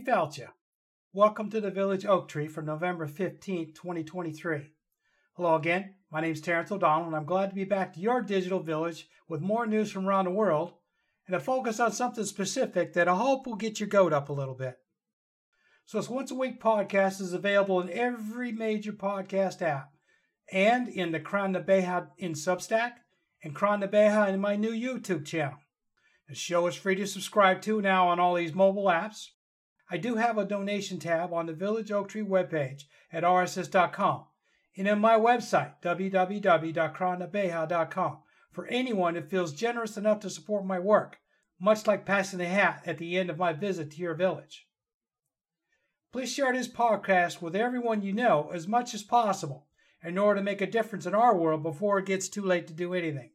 Me you. Welcome to the Village Oak Tree for November 15th, 2023. Hello again. My name is Terrence O'Donnell, and I'm glad to be back to your digital village with more news from around the world and to focus on something specific that I hope will get your goat up a little bit. So, this once a week podcast is available in every major podcast app and in the Crann na Beatha in Substack and Crann na Beatha in my new YouTube channel. The show is free to subscribe to now on all these mobile apps. I do have a donation tab on the Village Oak Tree webpage at rss.com and on my website, www.crann-na-beatha.com, for anyone that feels generous enough to support my work, much like passing the hat at the end of my visit to your village. Please share this podcast with everyone you know as much as possible in order to make a difference in our world before it gets too late to do anything.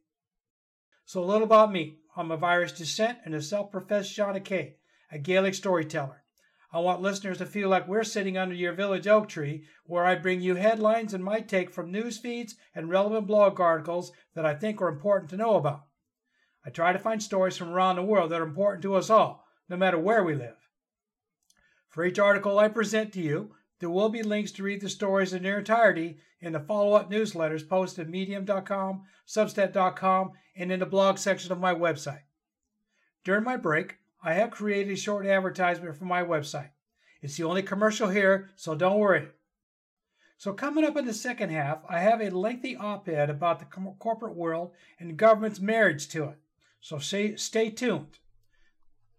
So, a little about me. I'm of Irish descent and a self professed Seanachait, a Gaelic storyteller. I want listeners to feel like we're sitting under your village oak tree, where I bring you headlines and my take from news feeds and relevant blog articles that I think are important to know about. I try to find stories from around the world that are important to us all, no matter where we live. For each article I present to you, there will be links to read the stories in their entirety in the follow up newsletters posted at medium.com, substack.com, and in the blog section of my website. During my break, I have created a short advertisement for my website. It's the only commercial here, so don't worry. So, coming up in the second half, I have a lengthy op ed about the corporate world and government's marriage to it. So, stay, stay tuned.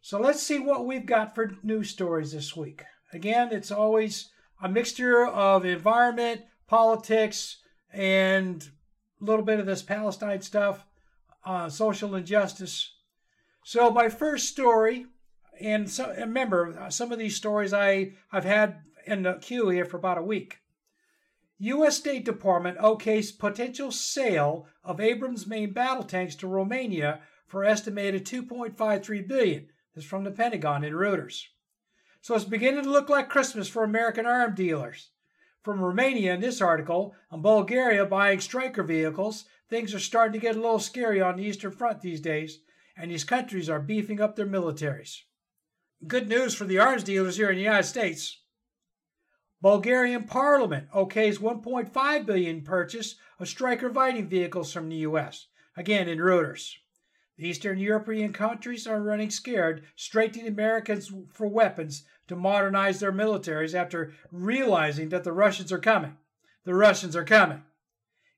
So, let's see what we've got for news stories this week. Again, it's always a mixture of environment, politics, and a little bit of this Palestine stuff, uh, social injustice. So my first story, and so remember uh, some of these stories I I've had in the queue here for about a week. U.S. State Department okays potential sale of Abrams main battle tanks to Romania for estimated 2.53 billion. This is from the Pentagon in Reuters. So it's beginning to look like Christmas for American arm dealers. From Romania in this article, and Bulgaria buying Stryker vehicles, things are starting to get a little scary on the Eastern Front these days, and these countries are beefing up their militaries. Good news for the arms dealers here in the United States. Bulgarian Parliament okays 1.5 billion purchase of Stryker fighting vehicles from the U.S. Again in Reuters. The Eastern European countries are running scared straight to the Americans for weapons to modernize their militaries after realizing that the Russians are coming. The Russians are coming.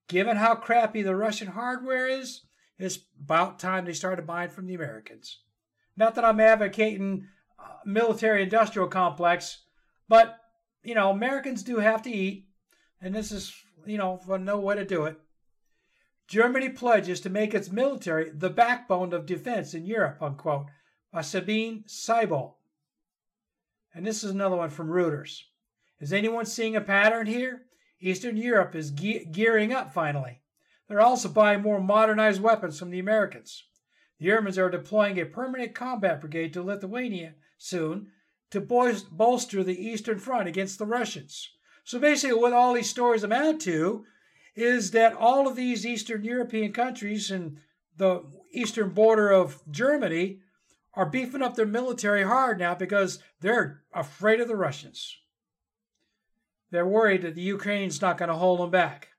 Given how crappy the Russian hardware is, it's about time they started buying from the Americans. Not that I'm advocating uh, military industrial complex, but you know, Americans do have to eat, and this is, you know, no way to do it. Germany pledges to make its military the backbone of defense in Europe, unquote, by Sabine Siebold. And this is another one from Reuters. Is anyone seeing a pattern here? Eastern Europe is ge- gearing up finally. They're also buying more modernized weapons from the Americans. The Germans are deploying a permanent combat brigade to Lithuania soon to bolster the Eastern Front against the Russians. So basically, what all these stories amount to is that all of these Eastern European countries and the eastern border of Germany are beefing up their military hard now because they're afraid of the Russians. They're worried that the Ukraine's not going to hold them back.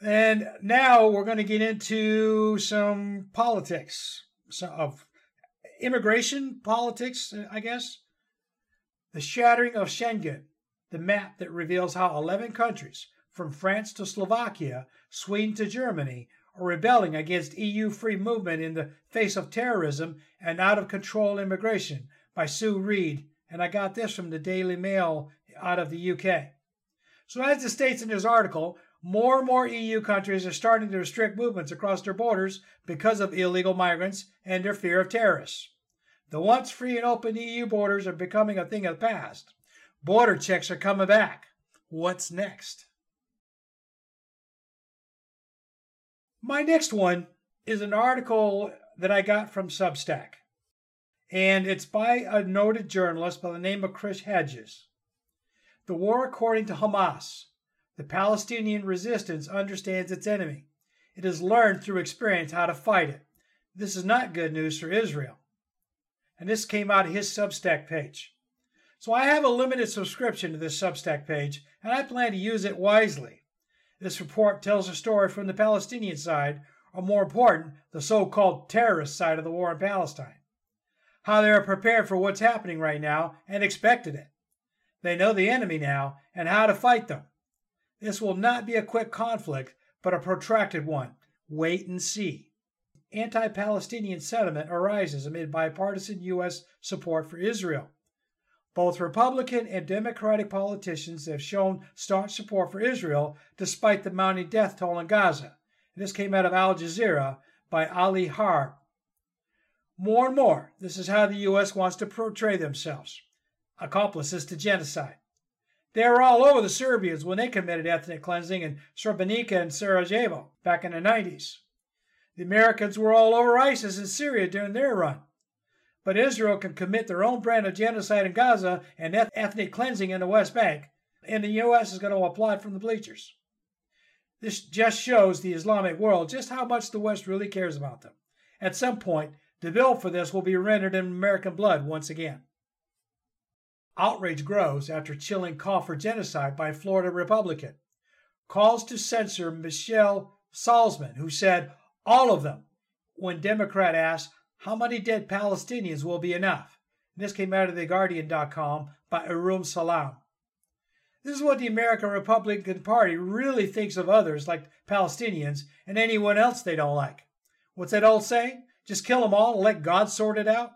And now we're going to get into some politics of immigration politics, I guess. The shattering of Schengen, the map that reveals how 11 countries from France to Slovakia, Sweden to Germany, are rebelling against EU free movement in the face of terrorism and out of control immigration by Sue Reid. And I got this from the Daily Mail out of the UK. So, as it states in this article, more and more EU countries are starting to restrict movements across their borders because of illegal migrants and their fear of terrorists. The once free and open EU borders are becoming a thing of the past. Border checks are coming back. What's next? My next one is an article that I got from Substack, and it's by a noted journalist by the name of Chris Hedges. The war, according to Hamas, the Palestinian resistance understands its enemy. It has learned through experience how to fight it. This is not good news for Israel. and this came out of his Substack page. So I have a limited subscription to this Substack page, and I plan to use it wisely. This report tells a story from the Palestinian side, or more important, the so called terrorist side of the war in Palestine. How they are prepared for what's happening right now and expected it. They know the enemy now and how to fight them. This will not be a quick conflict, but a protracted one. Wait and see. Anti Palestinian sentiment arises amid bipartisan U.S. support for Israel. Both Republican and Democratic politicians have shown staunch support for Israel despite the mounting death toll in Gaza. This came out of Al Jazeera by Ali Harb. More and more, this is how the U.S. wants to portray themselves accomplices to genocide. They were all over the Serbians when they committed ethnic cleansing in Srebrenica and Sarajevo back in the 90s. The Americans were all over ISIS in Syria during their run. But Israel can commit their own brand of genocide in Gaza and ethnic cleansing in the West Bank, and the U.S. is going to applaud from the bleachers. This just shows the Islamic world just how much the West really cares about them. At some point, the bill for this will be rendered in American blood once again. Outrage grows after chilling call for genocide by Florida Republican. Calls to censor Michelle Salzman, who said, all of them, when Democrat asked, how many dead Palestinians will be enough? And this came out of TheGuardian.com by Erum Salam. This is what the American Republican Party really thinks of others like Palestinians and anyone else they don't like. What's that old saying? Just kill them all and let God sort it out?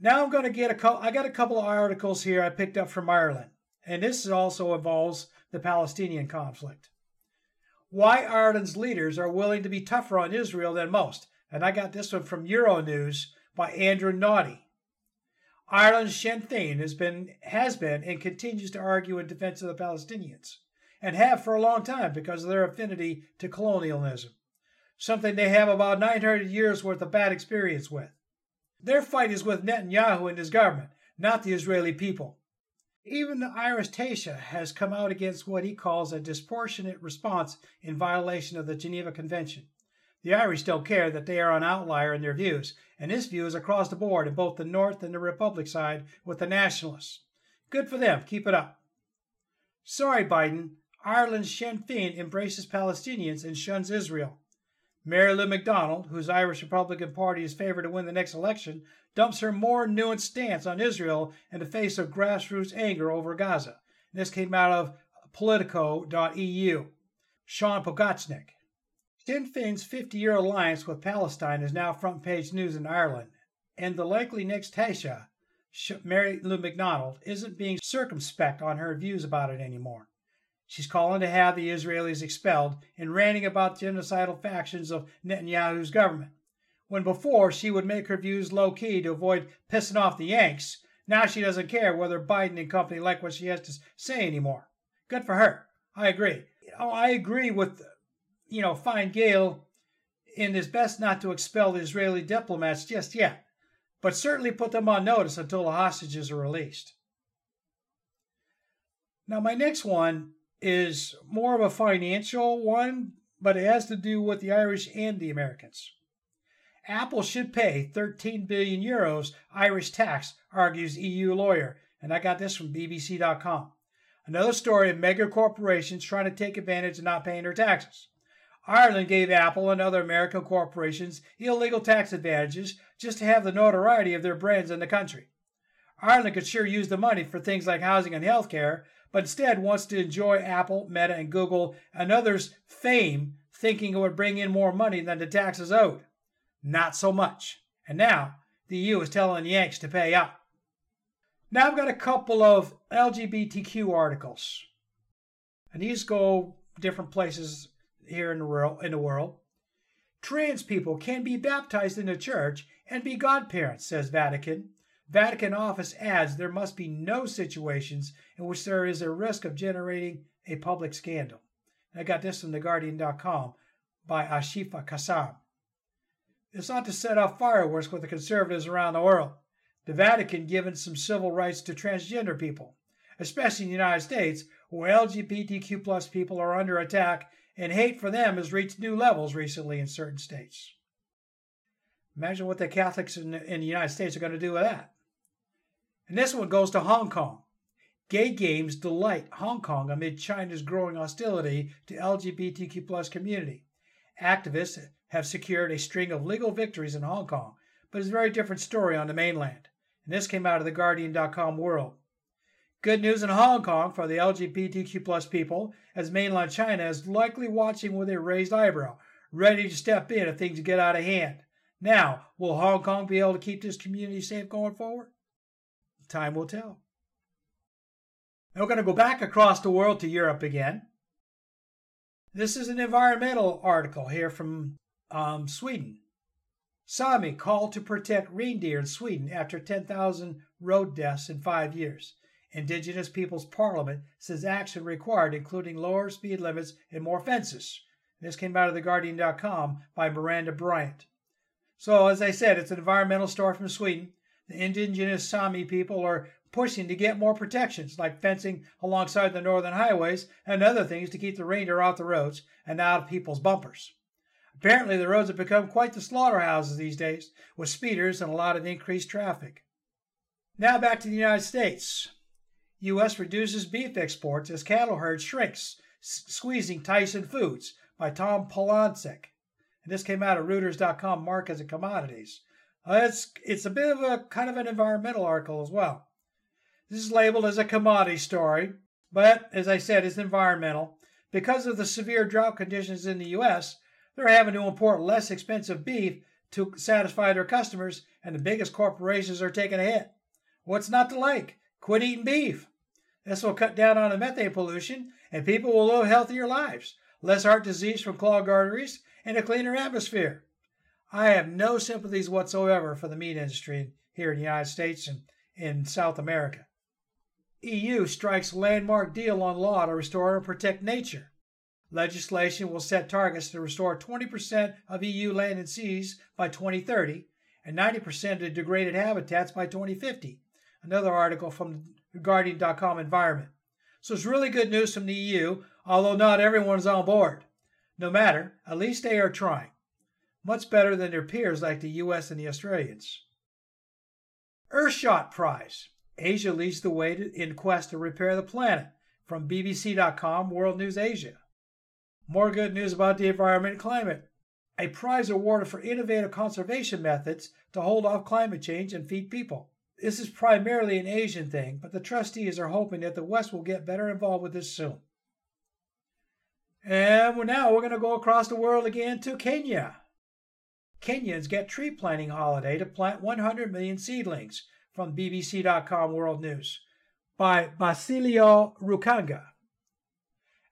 Now I'm going to get a couple, I got a couple of articles here I picked up from Ireland, and this also involves the Palestinian conflict. Why Ireland's leaders are willing to be tougher on Israel than most and I got this one from Euronews by Andrew Naughtie. Ireland's Sinn Féin has been, has been and continues to argue in defense of the Palestinians, and have for a long time because of their affinity to colonialism, something they have about 900 years worth of bad experience with. Their fight is with Netanyahu and his government, not the Israeli people. Even the Irish Taoiseach has come out against what he calls a disproportionate response in violation of the Geneva Convention. The Irish don't care that they are an outlier in their views, and this view is across the board in both the North and the Republic side with the Nationalists. Good for them, keep it up. Sorry, Biden, Ireland's Sinn Féin embraces Palestinians and shuns Israel. Mary Lou McDonald, whose Irish Republican Party is favored to win the next election, dumps her more nuanced stance on Israel in the face of grassroots anger over Gaza. This came out of Politico.eu. Shawn Pogatchnik. Sinn Féin's 50 year alliance with Palestine is now front page news in Ireland, and the likely next Taoiseach, Mary Lou McDonald, isn't being circumspect on her views about it anymore. She's calling to have the Israelis expelled and ranting about genocidal factions of Netanyahu's government. When before she would make her views low key to avoid pissing off the Yanks, now she doesn't care whether Biden and company like what she has to say anymore. Good for her. I agree. Oh, I agree with you know, Fine Gael in his best not to expel the Israeli diplomats just yet, but certainly put them on notice until the hostages are released. Now, my next one is more of a financial one, but it has to do with the Irish and the Americans. Apple should pay 13 billion euros Irish tax, argues EU lawyer, and I got this from BBC.com. Another story of mega corporations trying to take advantage of not paying their taxes. Ireland gave Apple and other American corporations illegal tax advantages just to have the notoriety of their brands in the country. Ireland could sure use the money for things like housing and healthcare, but instead wants to enjoy Apple, Meta, and Google and others' fame, thinking it would bring in more money than the taxes owed. Not so much. And now the EU is telling Yanks to pay up. Now I've got a couple of LGBTQ articles. And these go different places here in the world. In the world. Trans people can be baptized in the church and be godparents, says Vatican. Vatican office adds there must be no situations in which there is a risk of generating a public scandal. I got this from TheGuardian.com by Ashifa Kassam. It's not to set off fireworks with the conservatives around the world. The Vatican given some civil rights to transgender people, especially in the United States, where LGBTQ plus people are under attack and hate for them has reached new levels recently in certain states. Imagine what the Catholics in, in the United States are going to do with that. And this one goes to Hong Kong. Gay games delight Hong Kong amid China's growing hostility to LGBTQ plus community. Activists have secured a string of legal victories in Hong Kong, but it's a very different story on the mainland. And this came out of the Guardian.com world. Good news in Hong Kong for the LGBTQ plus people, as mainland China is likely watching with a raised eyebrow, ready to step in if things get out of hand. Now, will Hong Kong be able to keep this community safe going forward? Time will tell. Now we're going to go back across the world to Europe again. This is an environmental article here from um, Sweden. Sami called to protect reindeer in Sweden after 10,000 road deaths in five years. Indigenous Peoples Parliament says action required, including lower speed limits and more fences. This came out of the Guardian.com by Miranda Bryant. So, as I said, it's an environmental story from Sweden. The indigenous Sami people are pushing to get more protections, like fencing alongside the northern highways and other things to keep the reindeer off the roads and out of people's bumpers. Apparently, the roads have become quite the slaughterhouses these days, with speeders and a lot of increased traffic. Now back to the United States. U.S. reduces beef exports as cattle herd shrinks, squeezing Tyson Foods by Tom Polansek. And this came out of Reuters.com markets and commodities. Uh, it's, it's a bit of a kind of an environmental article as well. This is labeled as a commodity story, but as I said, it's environmental. Because of the severe drought conditions in the U.S., they're having to import less expensive beef to satisfy their customers, and the biggest corporations are taking a hit. What's not to like? Quit eating beef. This will cut down on the methane pollution, and people will live healthier lives, less heart disease from clogged arteries, and a cleaner atmosphere. I have no sympathies whatsoever for the meat industry here in the United States and in South America. EU strikes landmark deal on law to restore and protect nature. Legislation will set targets to restore 20% of EU land and seas by 2030 and 90% of degraded habitats by 2050. Another article from Guardian.com Environment. So it's really good news from the EU, although not everyone's on board. No matter, at least they are trying. Much better than their peers like the US and the Australians. Earthshot Prize. Asia leads the way to, in quest to repair the planet. From BBC.com, World News Asia. More good news about the environment and climate. A prize awarded for innovative conservation methods to hold off climate change and feed people. This is primarily an Asian thing, but the trustees are hoping that the West will get better involved with this soon. And now we're going to go across the world again to Kenya. Kenyans get tree planting holiday to plant 100 million seedlings from BBC.com World News by Basilio Rukanga.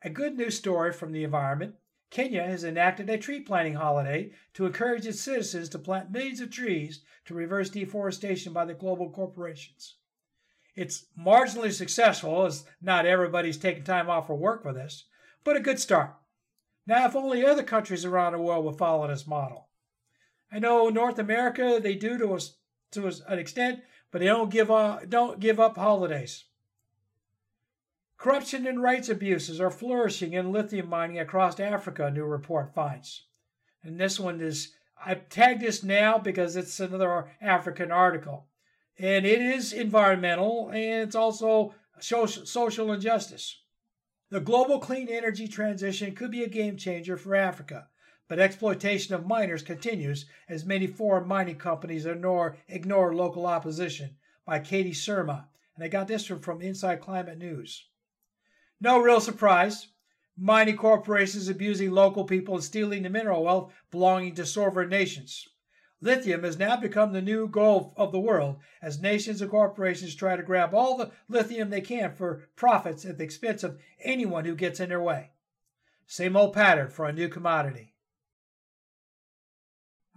A good news story from the environment. Kenya has enacted a tree planting holiday to encourage its citizens to plant millions of trees to reverse deforestation by the global corporations. It's marginally successful, as not everybody's taking time off for work for this, but a good start. Now, if only other countries around the world would follow this model. I know North America, they do to, a, to an extent, but they don't give up, don't give up holidays. Corruption and rights abuses are flourishing in lithium mining across Africa, a new report finds. And this one is, I've tagged this now because it's another African article. And it is environmental and it's also social injustice. The global clean energy transition could be a game changer for Africa, but exploitation of miners continues as many foreign mining companies ignore, ignore local opposition. By Katie Surma. And I got this from, Inside Climate News. No real surprise. Mining corporations abusing local people and stealing the mineral wealth belonging to sovereign nations. Lithium has now become the new gold of the world as nations and corporations try to grab all the lithium they can for profits at the expense of anyone who gets in their way. Same old pattern for a new commodity.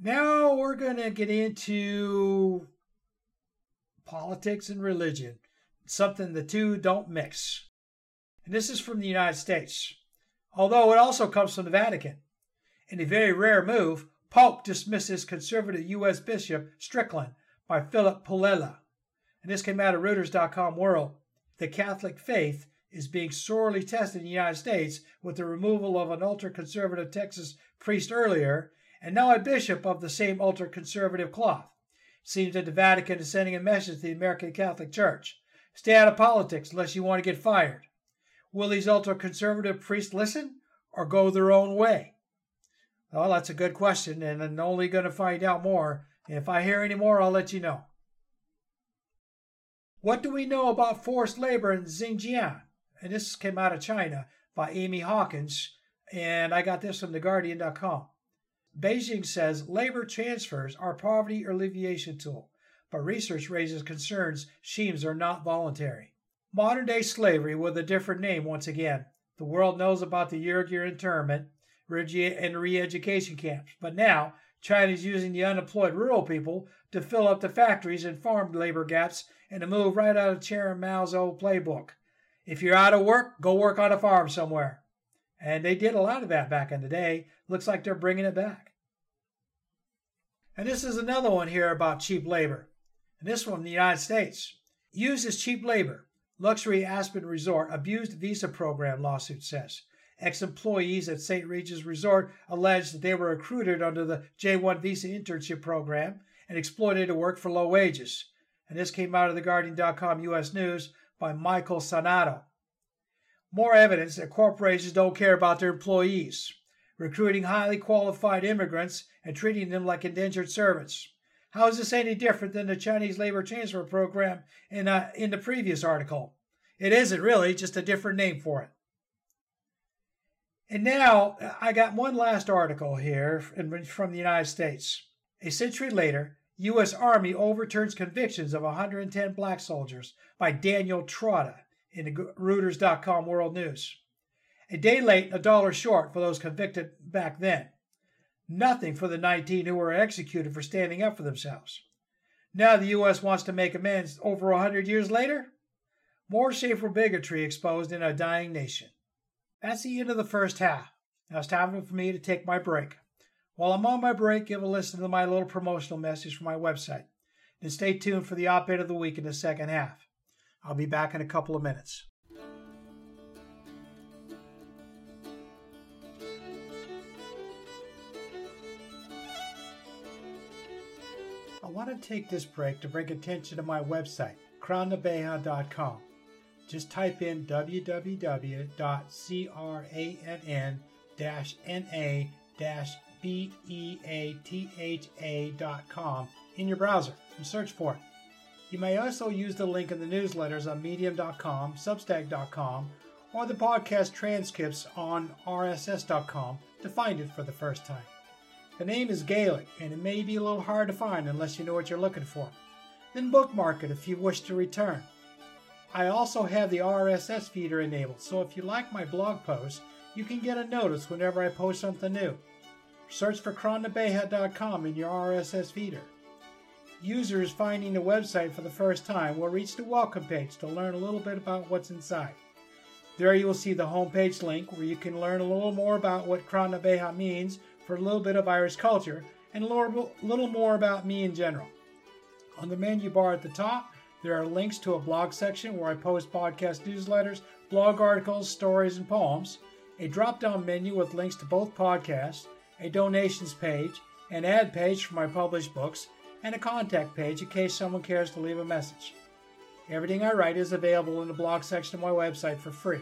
Now we're going to get into politics and religion, something the two don't mix. And this is from the United States, although it also comes from the Vatican. In a very rare move, Pope dismisses conservative U.S. Bishop Strickland by Philip Pullella. And this came out of Reuters.com World. The Catholic faith is being sorely tested in the United States with the removal of an ultra conservative Texas priest earlier and now a bishop of the same ultra conservative cloth. Seems that the Vatican is sending a message to the American Catholic Church stay out of politics unless you want to get fired. Will these ultra conservative priests listen or go their own way? Well, that's a good question, and I'm only going to find out more. If I hear any more, I'll let you know. What do we know about forced labor in Xinjiang? And this came out of China by Amy Hawkins, and I got this from TheGuardian.com. Beijing says labor transfers are poverty alleviation tool, but research raises concerns schemes are not voluntary. Modern day slavery with a different name once again. The world knows about the Uyghur internment and re education camps, but now China is using the unemployed rural people to fill up the factories and farm labor gaps and to move right out of Chairman Mao's old playbook. If you're out of work, go work on a farm somewhere. And they did a lot of that back in the day. Looks like they're bringing it back. And this is another one here about cheap labor. And this one in the United States. Uses cheap labor. Luxury Aspen Resort abused visa program lawsuit says. Ex employees at St. Regis Resort alleged that they were recruited under the J1 visa internship program and exploited to work for low wages. And this came out of the Guardian.com U.S. News by Michael Sainato. More evidence that corporations don't care about their employees, recruiting highly qualified immigrants and treating them like indentured servants. How is this any different than the Chinese labor transfer program in, uh, in the previous article? It isn't really, just a different name for it. And now I got one last article here from the United States. A century later, U.S. Army overturns convictions of 110 black soldiers by Daniel Trotta in the Reuters.com World News. A day late, a dollar short for those convicted back then. Nothing for the 19 who were executed for standing up for themselves. Now the U.S. wants to make amends over 100 years later? More shameful bigotry exposed in a dying nation. That's the end of the first half. Now it's time for me to take my break. While I'm on my break, give a listen to my little promotional message from my website. Then stay tuned for the op ed of the week in the second half. I'll be back in a couple of minutes. I want to take this break to bring attention to my website, crann-na-beatha.com. Just type in www.crann-na-beatha.com in your browser and search for it. You may also use the link in the newsletters on medium.com, substack.com, or the podcast transcripts on rss.com to find it for the first time. The name is Gaelic and it may be a little hard to find unless you know what you're looking for. Then bookmark it if you wish to return. I also have the RSS feeder enabled, so if you like my blog posts, you can get a notice whenever I post something new. Search for crann-na-beatha.com in your RSS feeder. Users finding the website for the first time will reach the welcome page to learn a little bit about what's inside. There you will see the homepage link where you can learn a little more about what Beatha means for a little bit of Irish culture and a little more about me in general. On the menu bar at the top, there are links to a blog section where I post podcast newsletters, blog articles, stories, and poems, a drop down menu with links to both podcasts, a donations page, an ad page for my published books, and a contact page in case someone cares to leave a message. Everything I write is available in the blog section of my website for free.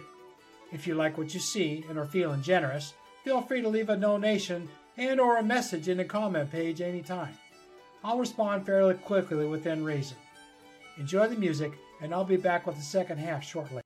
If you like what you see and are feeling generous, feel free to leave a donation and or a message in the comment page anytime. I'll respond fairly quickly within reason. Enjoy the music, and I'll be back with the second half shortly.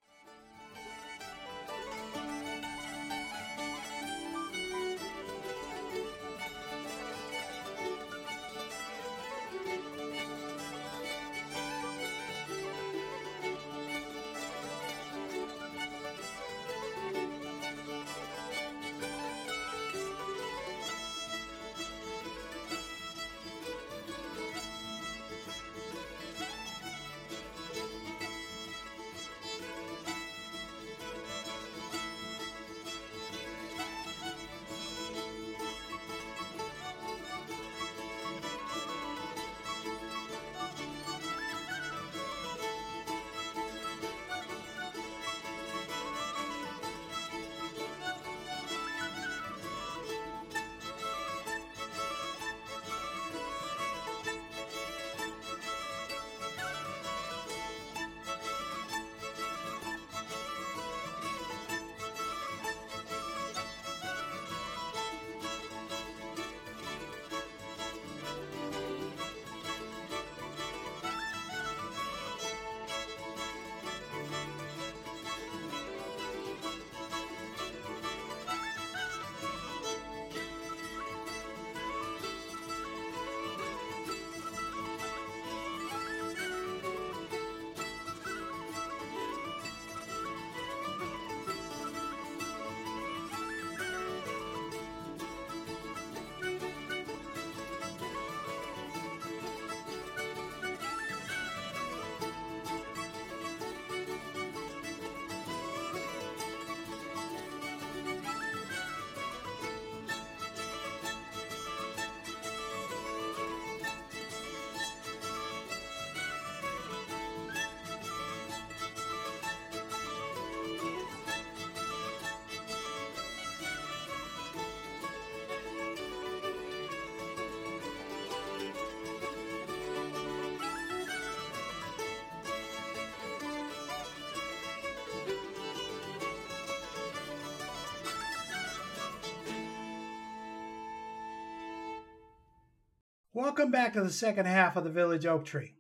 Welcome back to the second half of the Village Oak Tree.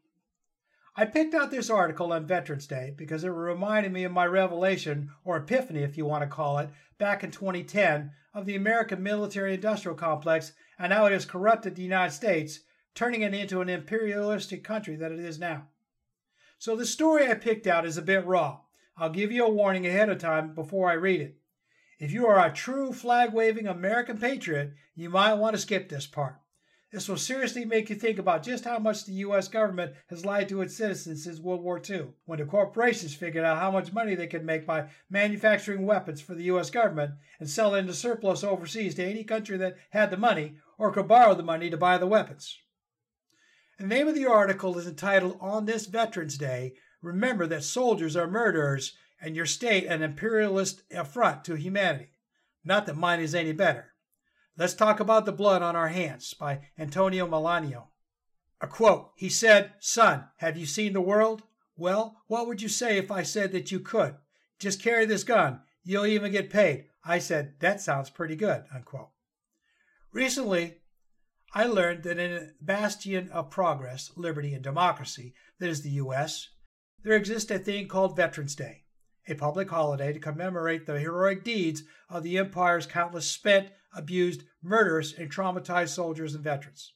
I picked out this article on Veterans Day because it reminded me of my revelation, or epiphany if you want to call it, back in 2010 of the American military industrial complex and how it has corrupted the United States, turning it into an imperialistic country that it is now. So the story I picked out is a bit raw. I'll give you a warning ahead of time before I read it. If you are a true flag waving American patriot, you might want to skip this part. This will seriously make you think about just how much the U.S. government has lied to its citizens since World War II, when the corporations figured out how much money they could make by manufacturing weapons for the U.S. government and selling the surplus overseas to any country that had the money or could borrow the money to buy the weapons. The name of the article is entitled On This Veterans Day Remember that soldiers are murderers and your state an imperialist affront to humanity. Not that mine is any better. Let's talk about the blood on our hands by Antonio Melanio. A quote He said, Son, have you seen the world? Well, what would you say if I said that you could? Just carry this gun. You'll even get paid. I said, That sounds pretty good. Unquote. Recently, I learned that in a bastion of progress, liberty, and democracy that is the U.S., there exists a thing called Veterans Day, a public holiday to commemorate the heroic deeds of the Empire's countless spent, abused, murderous, and traumatized soldiers and veterans.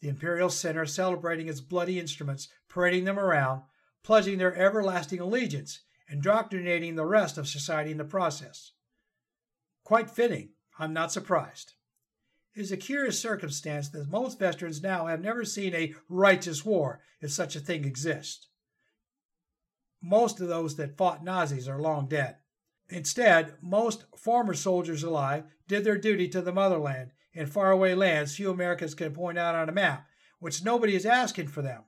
The Imperial Center celebrating its bloody instruments, parading them around, pledging their everlasting allegiance, indoctrinating the rest of society in the process. Quite fitting, I'm not surprised. It is a curious circumstance that most veterans now have never seen a righteous war, if such a thing exists. Most of those that fought Nazis are long dead. Instead, most former soldiers alive did their duty to the motherland in faraway lands few Americans can point out on a map, which nobody is asking for them.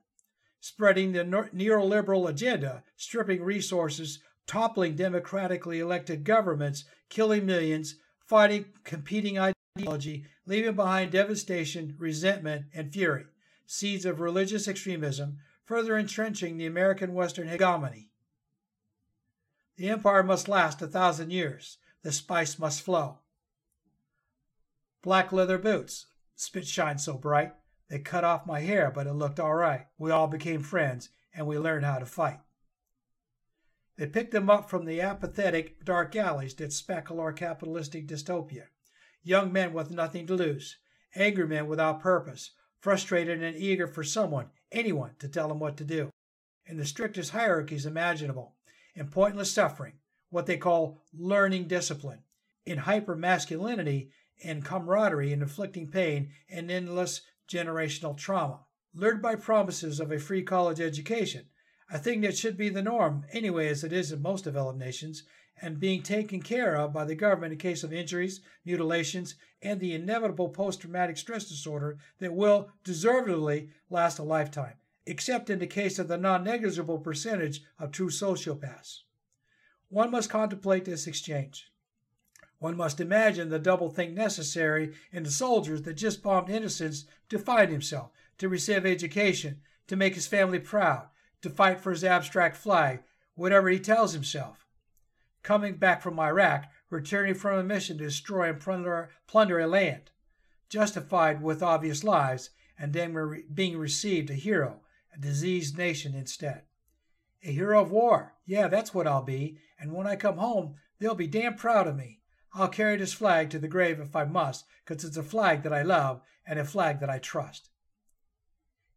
Spreading the neoliberal agenda, stripping resources, toppling democratically elected governments, killing millions, fighting competing ideology, leaving behind devastation, resentment, and fury, seeds of religious extremism, further entrenching the American Western hegemony. The empire must last a thousand years. The spice must flow. Black leather boots. Spit shine so bright. They cut off my hair, but it looked all right. We all became friends, and we learned how to fight. They picked them up from the apathetic dark alleys that speckle our capitalistic dystopia. Young men with nothing to lose, angry men without purpose, frustrated and eager for someone, anyone, to tell them what to do. In the strictest hierarchies imaginable, in pointless suffering, what they call learning discipline, in hyper masculinity and camaraderie in inflicting pain and endless generational trauma. Lured by promises of a free college education, a thing that should be the norm anyway, as it is in most developed nations, and being taken care of by the government in case of injuries, mutilations, and the inevitable post traumatic stress disorder that will deservedly last a lifetime except in the case of the non negligible percentage of true sociopaths. One must contemplate this exchange. One must imagine the double think necessary in the soldiers that just bombed innocents to find himself, to receive education, to make his family proud, to fight for his abstract flag, whatever he tells himself. Coming back from Iraq, returning from a mission to destroy and plunder, plunder a land, justified with obvious lies, and then being received a hero, a diseased nation instead. A hero of war. Yeah, that's what I'll be. And when I come home, they'll be damn proud of me. I'll carry this flag to the grave if I must, because it's a flag that I love and a flag that I trust.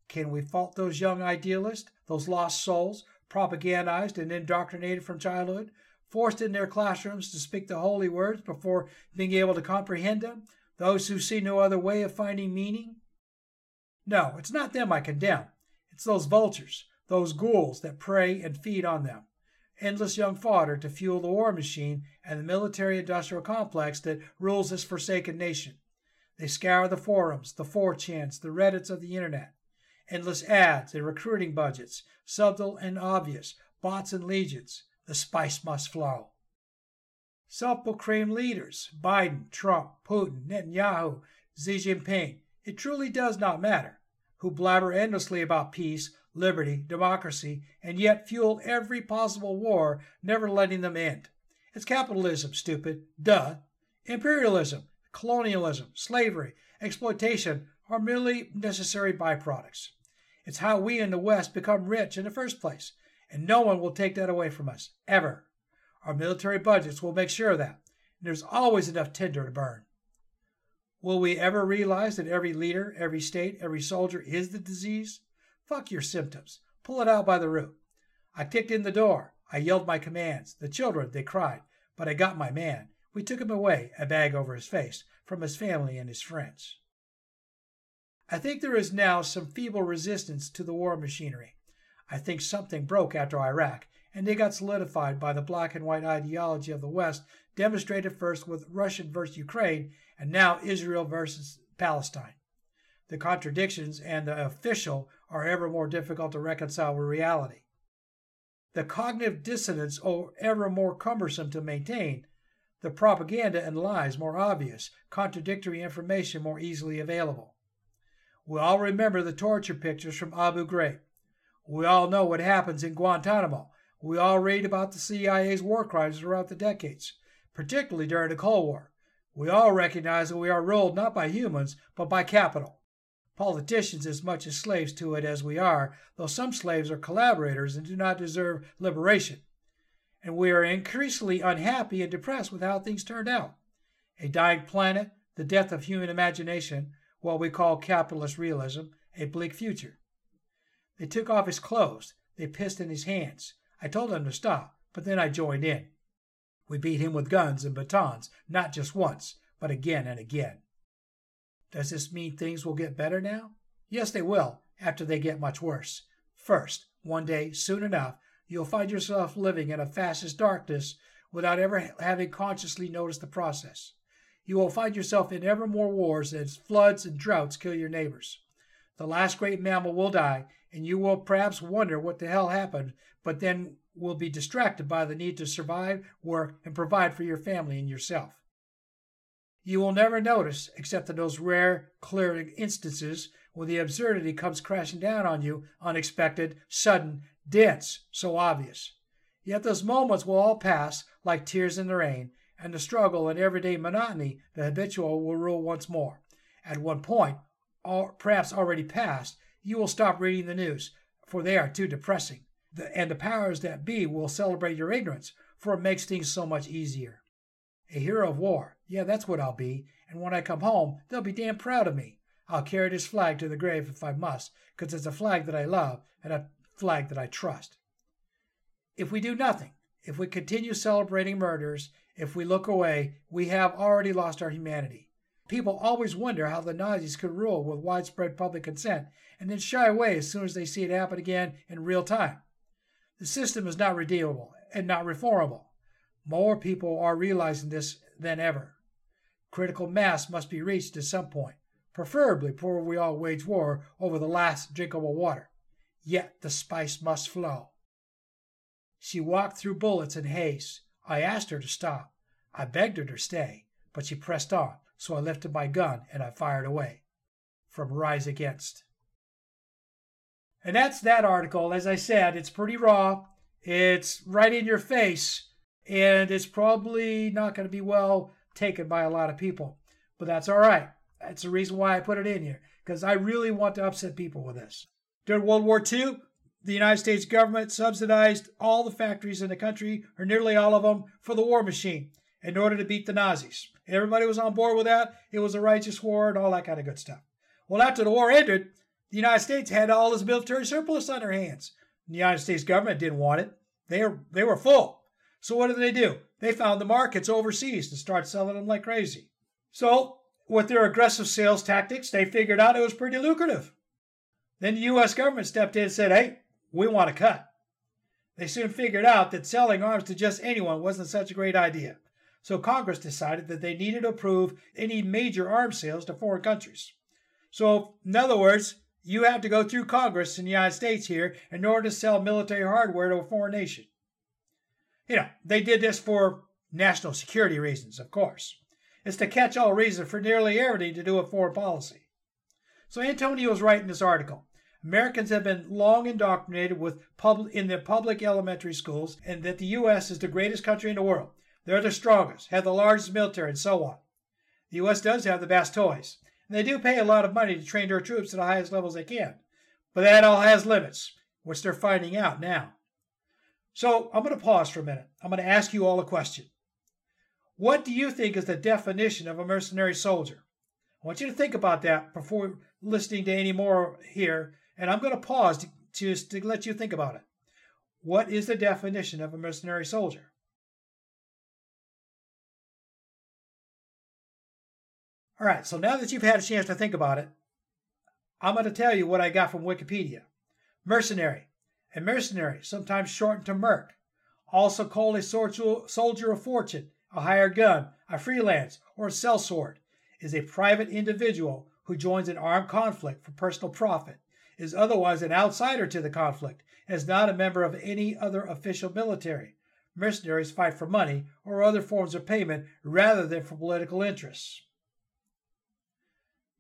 Can we fault those young idealists, those lost souls, propagandized and indoctrinated from childhood, forced in their classrooms to speak the holy words before being able to comprehend them, those who see no other way of finding meaning? No, it's not them I condemn. It's those vultures, those ghouls that prey and feed on them. Endless young fodder to fuel the war machine and the military industrial complex that rules this forsaken nation. They scour the forums, the 4chans, the Reddits of the internet. Endless ads and recruiting budgets, subtle and obvious, bots and legions. The spice must flow. Self proclaimed leaders Biden, Trump, Putin, Netanyahu, Xi Jinping. It truly does not matter who blabber endlessly about peace, liberty, democracy, and yet fuel every possible war, never letting them end. It's capitalism, stupid. Duh. Imperialism, colonialism, slavery, exploitation, are merely necessary byproducts. It's how we in the West become rich in the first place, and no one will take that away from us, ever. Our military budgets will make sure of that, and there's always enough tinder to burn. Will we ever realize that every leader, every state, every soldier is the disease? Fuck your symptoms. Pull it out by the root. I kicked in the door. I yelled my commands. The children, they cried, but I got my man. We took him away, a bag over his face, from his family and his friends. I think there is now some feeble resistance to the war machinery. I think something broke after Iraq, and they got solidified by the black and white ideology of the West, demonstrated first with Russia versus Ukraine, and now Israel versus Palestine. The contradictions and the official are ever more difficult to reconcile with reality. The cognitive dissonance are ever more cumbersome to maintain, the propaganda and lies more obvious, contradictory information more easily available. We all remember the torture pictures from Abu Ghraib. We all know what happens in Guantanamo. We all read about the CIA's war crimes throughout the decades, particularly during the Cold War. We all recognize that we are ruled not by humans, but by capital. Politicians as much as slaves to it as we are, though some slaves are collaborators and do not deserve liberation. And we are increasingly unhappy and depressed with how things turned out. A dying planet, the death of human imagination, what we call capitalist realism, a bleak future. They took off his clothes. They pissed in his hands. I told him to stop, but then I joined in. We beat him with guns and batons, not just once, but again and again. Does this mean things will get better now? Yes, they will, after they get much worse. First, one day, soon enough, you'll find yourself living in a fascist darkness without ever having consciously noticed the process. You will find yourself in ever more wars as floods and droughts kill your neighbors. The last great mammal will die, and you will perhaps wonder what the hell happened, but then will be distracted by the need to survive, work, and provide for your family and yourself. You will never notice, except in those rare, clear instances when the absurdity comes crashing down on you, unexpected, sudden, dense, so obvious. Yet those moments will all pass like tears in the rain, and the struggle and everyday monotony, the habitual, will rule once more. At one point, or perhaps already past, you will stop reading the news, for they are too depressing. The, and the powers that be will celebrate your ignorance, for it makes things so much easier. A hero of war, yeah, that's what I'll be, and when I come home, they'll be damn proud of me. I'll carry this flag to the grave if I must, because it's a flag that I love and a flag that I trust. If we do nothing, if we continue celebrating murders, if we look away, we have already lost our humanity. People always wonder how the Nazis could rule with widespread public consent and then shy away as soon as they see it happen again in real time. The system is not redeemable and not reformable. More people are realizing this than ever. Critical mass must be reached at some point, preferably before we all wage war over the last drinkable water. Yet the spice must flow. She walked through bullets in haste. I asked her to stop. I begged her to stay, but she pressed on, so I lifted my gun and I fired away. From Rise Against. And that's that article. As I said, it's pretty raw. It's right in your face, and it's probably not going to be well taken by a lot of people. But that's all right. That's the reason why I put it in here, because I really want to upset people with this. During World War II, the United States government subsidized all the factories in the country, or nearly all of them, for the war machine in order to beat the Nazis. Everybody was on board with that. It was a righteous war and all that kind of good stuff. Well, after the war ended, the United States had all this military surplus on their hands. The United States government didn't want it. They were, they were full. So what did they do? They found the markets overseas and started selling them like crazy. So with their aggressive sales tactics, they figured out it was pretty lucrative. Then the U.S. government stepped in and said, hey, we want to cut. They soon figured out that selling arms to just anyone wasn't such a great idea. So Congress decided that they needed to approve any major arms sales to foreign countries. So, in other words, you have to go through Congress in the United States here in order to sell military hardware to a foreign nation. You know, they did this for national security reasons, of course. It's the catch all reason for nearly everything to do with foreign policy. So Antonio was right in this article. Americans have been long indoctrinated with in the public elementary schools and that the U.S. is the greatest country in the world. They're the strongest, have the largest military, and so on. The U.S. does have the best toys, And they do pay a lot of money to train their troops to the highest levels they can. But that all has limits, which they're finding out now. So I'm going to pause for a minute. I'm going to ask you all a question. What do you think is the definition of a mercenary soldier? I want you to think about that before listening to any more here, and I'm going to pause to, to, to let you think about it. What is the definition of a mercenary soldier? All right, so now that you've had a chance to think about it, I'm going to tell you what I got from Wikipedia. Mercenary. A mercenary, sometimes shortened to merc, also called a soldier of fortune, a hired gun, a freelance, or a sellsword, is a private individual who joins an armed conflict for personal profit, is otherwise an outsider to the conflict, and is not a member of any other official military. Mercenaries fight for money or other forms of payment rather than for political interests.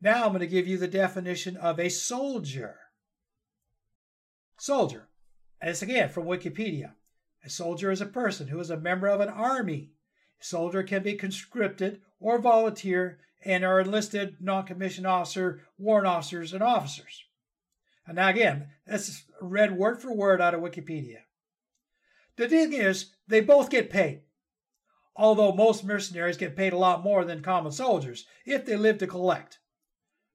Now I'm going to give you the definition of a soldier. Soldier, and it's again from Wikipedia. A soldier is a person who is a member of an army. A soldier can be conscripted or volunteer and are enlisted non-commissioned officer, warrant officers, and officers. And now again, that's read word for word out of Wikipedia. The thing is, they both get paid. Although most mercenaries get paid a lot more than common soldiers if they live to collect.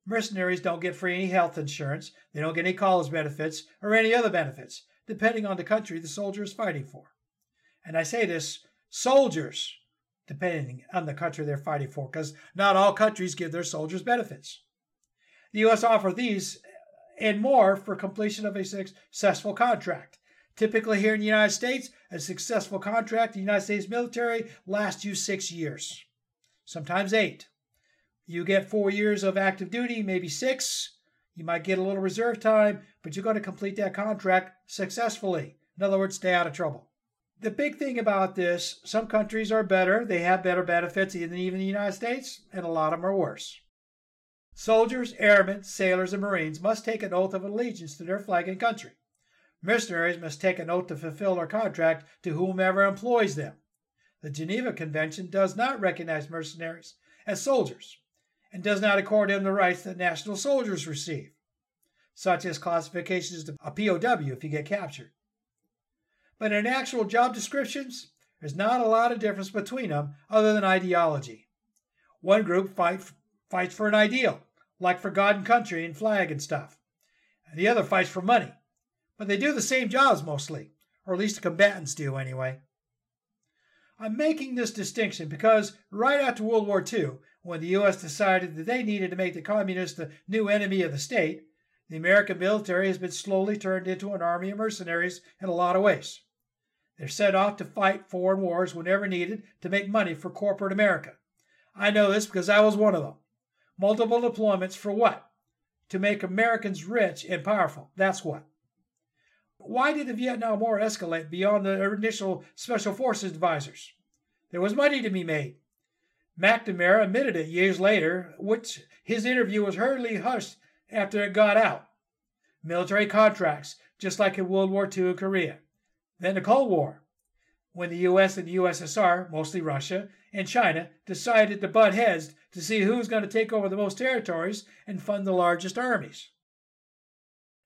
Mercenaries don't get free any health insurance, they don't get any college benefits, or any other benefits, depending on the country the soldier is fighting for. And I say this soldiers depending on the country they're fighting for, because not all countries give their soldiers benefits. The U.S. offers these and more for completion of a successful contract. Typically, here in the United States, a successful contract, in the United States military lasts you six years, sometimes eight. You get four years of active duty, maybe six. You might get a little reserve time, but you're going to complete that contract successfully. In other words, stay out of trouble the big thing about this, some countries are better, they have better benefits than even the United States, and a lot of them are worse. Soldiers, airmen, sailors, and marines must take an oath of allegiance to their flag and country. Mercenaries must take an oath to fulfill their contract to whomever employs them. The Geneva Convention does not recognize mercenaries as soldiers and does not accord them the rights that national soldiers receive, such as classifications to a POW if you get captured. But in actual job descriptions, there's not a lot of difference between them other than ideology. One group fight, fights for an ideal, like for God and country and flag and stuff. And the other fights for money. But they do the same jobs mostly, or at least the combatants do anyway. I'm making this distinction because right after World War II, when the U.S. decided that they needed to make the communists the new enemy of the state, the American military has been slowly turned into an army of mercenaries in a lot of ways. They're set off to fight foreign wars whenever needed to make money for corporate America. I know this because I was one of them. Multiple deployments for what? To make Americans rich and powerful. That's what. Why did the Vietnam War escalate beyond the initial Special Forces advisors? There was money to be made. McNamara admitted it years later, which his interview was hurriedly hushed after it got out. Military contracts, just like in World War II in Korea. Then the Cold War, when the US and the USSR, mostly Russia, and China decided to butt heads to see who was going to take over the most territories and fund the largest armies.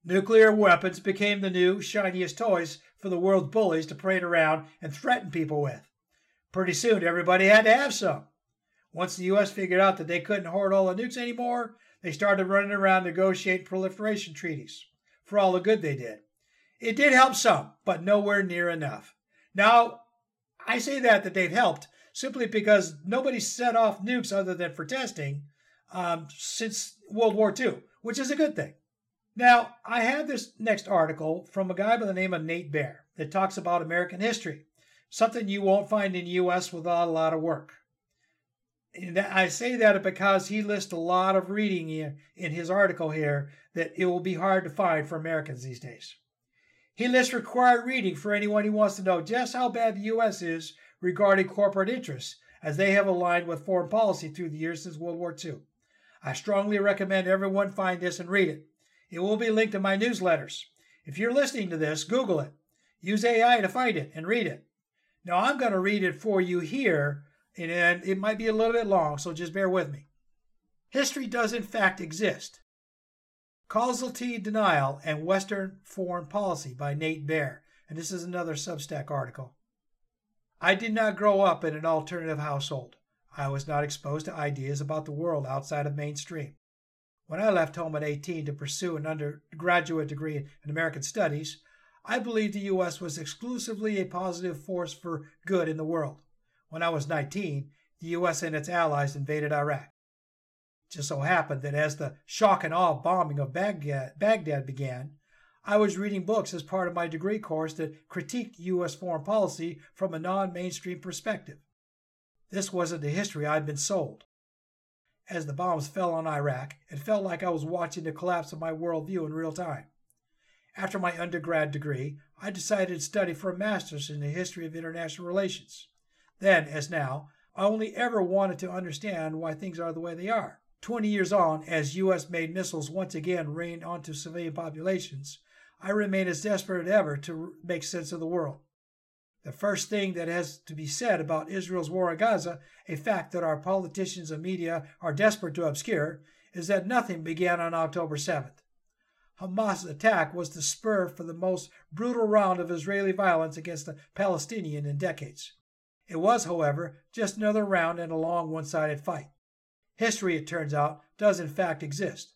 Nuclear weapons became the new, shiniest toys for the world's bullies to parade around and threaten people with. Pretty soon, everybody had to have some. Once the U.S. figured out that they couldn't hoard all the nukes anymore, they started running around negotiating proliferation treaties for all the good they did. It did help some, but nowhere near enough. Now, I say that that they've helped simply because nobody set off nukes other than for testing um, since World War II, which is a good thing. Now, I have this next article from a guy by the name of Nate Bear that talks about American history, something you won't find in the U.S. without a lot of work. I say that because he lists a lot of reading in his article here that it will be hard to find for Americans these days. He lists required reading for anyone who wants to know just how bad the U.S. is regarding corporate interests, as they have aligned with foreign policy through the years since World War II. I strongly recommend everyone find this and read it. It will be linked in my newsletters. If you're listening to this, Google it. Use AI to find it and read it. Now, I'm going to read it for you here, and it might be a little bit long, so just bear with me. History does in fact exist. Causality Denial and Western Foreign Policy by Nate Bear, and this is another Substack article. I did not grow up in an alternative household. I was not exposed to ideas about the world outside of mainstream. When I left home at 18 to pursue an undergraduate degree in American Studies, I believed the U.S. was exclusively a positive force for good in the world. When I was 19, the U.S. and its allies invaded Iraq. It just so happened that as the shock and awe bombing of Baghdad, Baghdad began, I was reading books as part of my degree course that critiqued U.S. foreign policy from a non mainstream perspective. This wasn't the history I'd been sold. As the bombs fell on Iraq, it felt like I was watching the collapse of my worldview in real time. After my undergrad degree, I decided to study for a master's in the history of international relations. Then, as now, I only ever wanted to understand why things are the way they are. Twenty years on, as U.S. made missiles once again rained onto civilian populations, I remain as desperate as ever to make sense of the world. The first thing that has to be said about Israel's war in Gaza, a fact that our politicians and media are desperate to obscure, is that nothing began on October 7th. Hamas' attack was the spur for the most brutal round of Israeli violence against the Palestinian in decades. It was, however, just another round in a long one sided fight. History, it turns out, does in fact exist,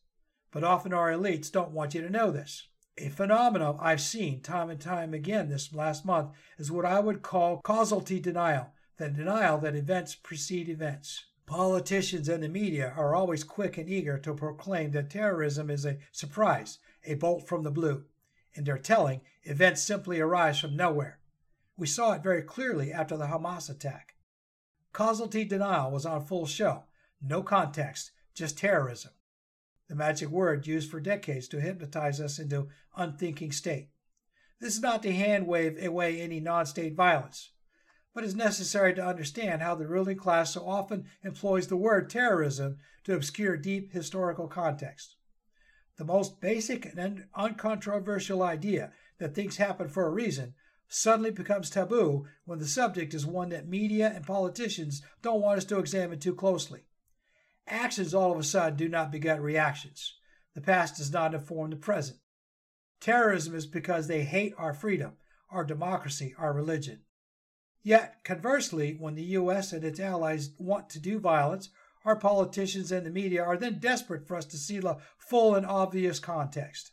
but often our elites don't want you to know this. A phenomenon I've seen time and time again this last month is what I would call causality denial, the denial that events precede events. Politicians and the media are always quick and eager to proclaim that terrorism is a surprise a bolt from the blue. In their telling, events simply arise from nowhere. We saw it very clearly after the Hamas attack. Causality denial was on full show. No context, just terrorism. The magic word used for decades to hypnotize us into unthinking state. This is not to hand wave away any non state violence, but is necessary to understand how the ruling class so often employs the word terrorism to obscure deep historical context. The most basic and uncontroversial idea that things happen for a reason suddenly becomes taboo when the subject is one that media and politicians don't want us to examine too closely. Actions all of a sudden do not beget reactions. The past does not inform the present. Terrorism is because they hate our freedom, our democracy, our religion. Yet, conversely, when the U.S. and its allies want to do violence our politicians and the media are then desperate for us to see the full and obvious context.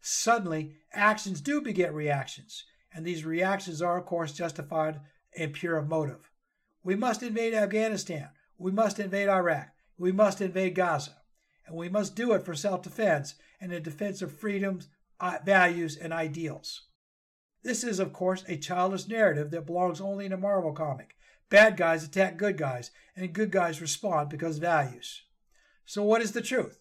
Suddenly, actions do beget reactions, and these reactions are, of course, justified and pure of motive. We must invade Afghanistan. We must invade Iraq. We must invade Gaza. And we must do it for self defense and in defense of freedoms, uh, values, and ideals. This is, of course, a childish narrative that belongs only in a Marvel comic, Bad guys attack good guys, and good guys respond because values. So, what is the truth?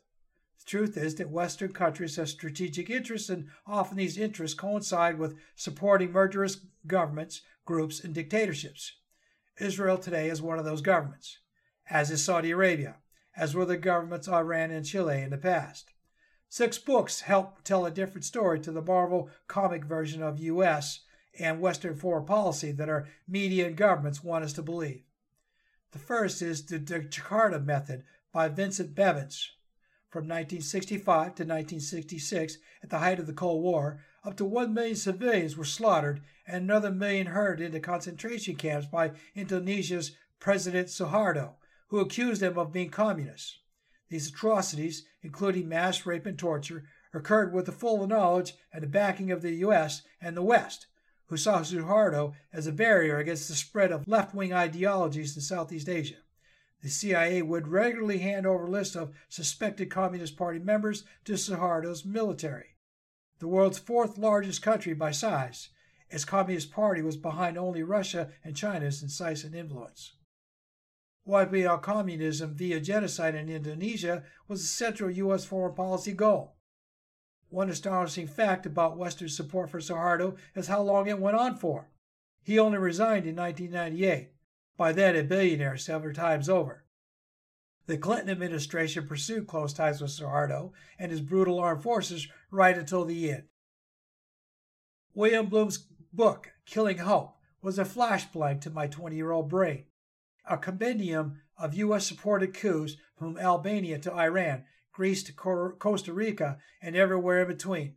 The truth is that Western countries have strategic interests, and often these interests coincide with supporting murderous governments, groups, and dictatorships. Israel today is one of those governments, as is Saudi Arabia, as were the governments of Iran and Chile in the past. Six books help tell a different story to the Marvel comic version of U.S and Western foreign policy that our media and governments want us to believe. The first is the Jakarta Method by Vincent Bevins. From 1965 to 1966, at the height of the Cold War, up to 1 million civilians were slaughtered and another million herded into concentration camps by Indonesia's President Suharto, who accused them of being communists. These atrocities, including mass rape and torture, occurred with the full knowledge and the backing of the U.S. and the West, who saw Suharto as a barrier against the spread of left wing ideologies in Southeast Asia. The CIA would regularly hand over lists of suspected Communist Party members to Suharto's military. The world's fourth largest country by size, its Communist Party was behind only Russia and China's incisive influence. Wiping out communism via genocide in Indonesia was a central U.S. foreign policy goal. One astonishing fact about Western support for Suharto is how long it went on for. He only resigned in 1998, by then a billionaire several times over. The Clinton administration pursued close ties with Suharto and his brutal armed forces right until the end. William Blum's book, Killing Hope, was a flashbang to my 20 year old brain, a compendium of U.S. supported coups from Albania to Iran, Greece to Costa Rica, and everywhere in between.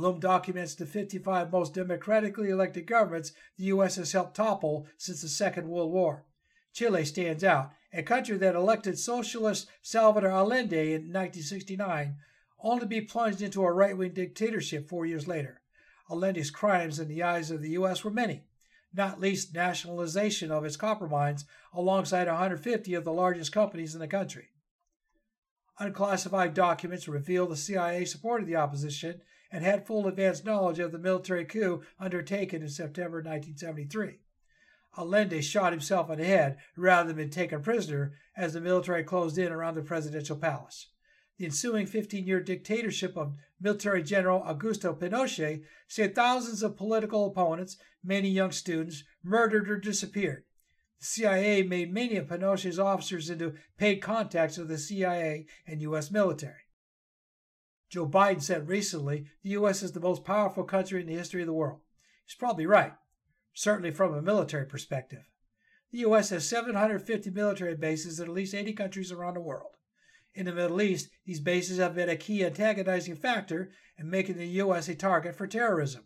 Blum documents the 55 most democratically elected governments the U.S. has helped topple since the Second World War. Chile stands out, a country that elected socialist Salvador Allende in 1969, only to be plunged into a right wing dictatorship four years later. Allende's crimes in the eyes of the U.S. were many, not least nationalization of its copper mines alongside 150 of the largest companies in the country. Unclassified documents reveal the CIA supported the opposition and had full advance knowledge of the military coup undertaken in September 1973. Allende shot himself in the head rather than be taken prisoner as the military closed in around the presidential palace. The ensuing 15 year dictatorship of military general Augusto Pinochet saw thousands of political opponents, many young students, murdered or disappeared. The CIA made many of Pinochet's officers into paid contacts of the CIA and U.S. military. Joe Biden said recently the U.S. is the most powerful country in the history of the world. He's probably right, certainly from a military perspective. The U.S. has 750 military bases in at least 80 countries around the world. In the Middle East, these bases have been a key antagonizing factor in making the U.S. a target for terrorism.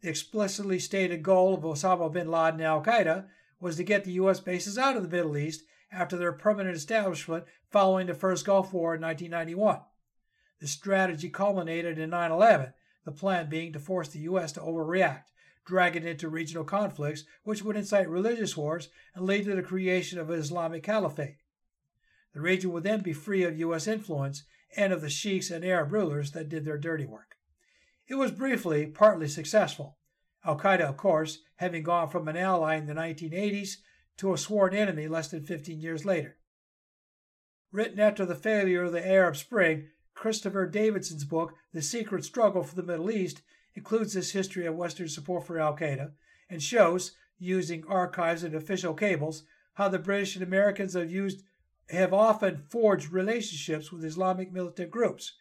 The explicitly stated goal of Osama bin Laden and Al Qaeda was to get the U.S. bases out of the Middle East after their permanent establishment following the first Gulf War in 1991. The strategy culminated in 9 11, the plan being to force the U.S. to overreact, drag it into regional conflicts, which would incite religious wars and lead to the creation of an Islamic caliphate. The region would then be free of U.S. influence and of the sheiks and Arab rulers that did their dirty work. It was briefly partly successful. Al Qaeda, of course, having gone from an ally in the 1980s to a sworn enemy less than 15 years later. Written after the failure of the Arab Spring, Christopher Davidson's book, The Secret Struggle for the Middle East, includes this history of Western support for Al Qaeda and shows, using archives and official cables, how the British and Americans have used have often forged relationships with Islamic militant groups,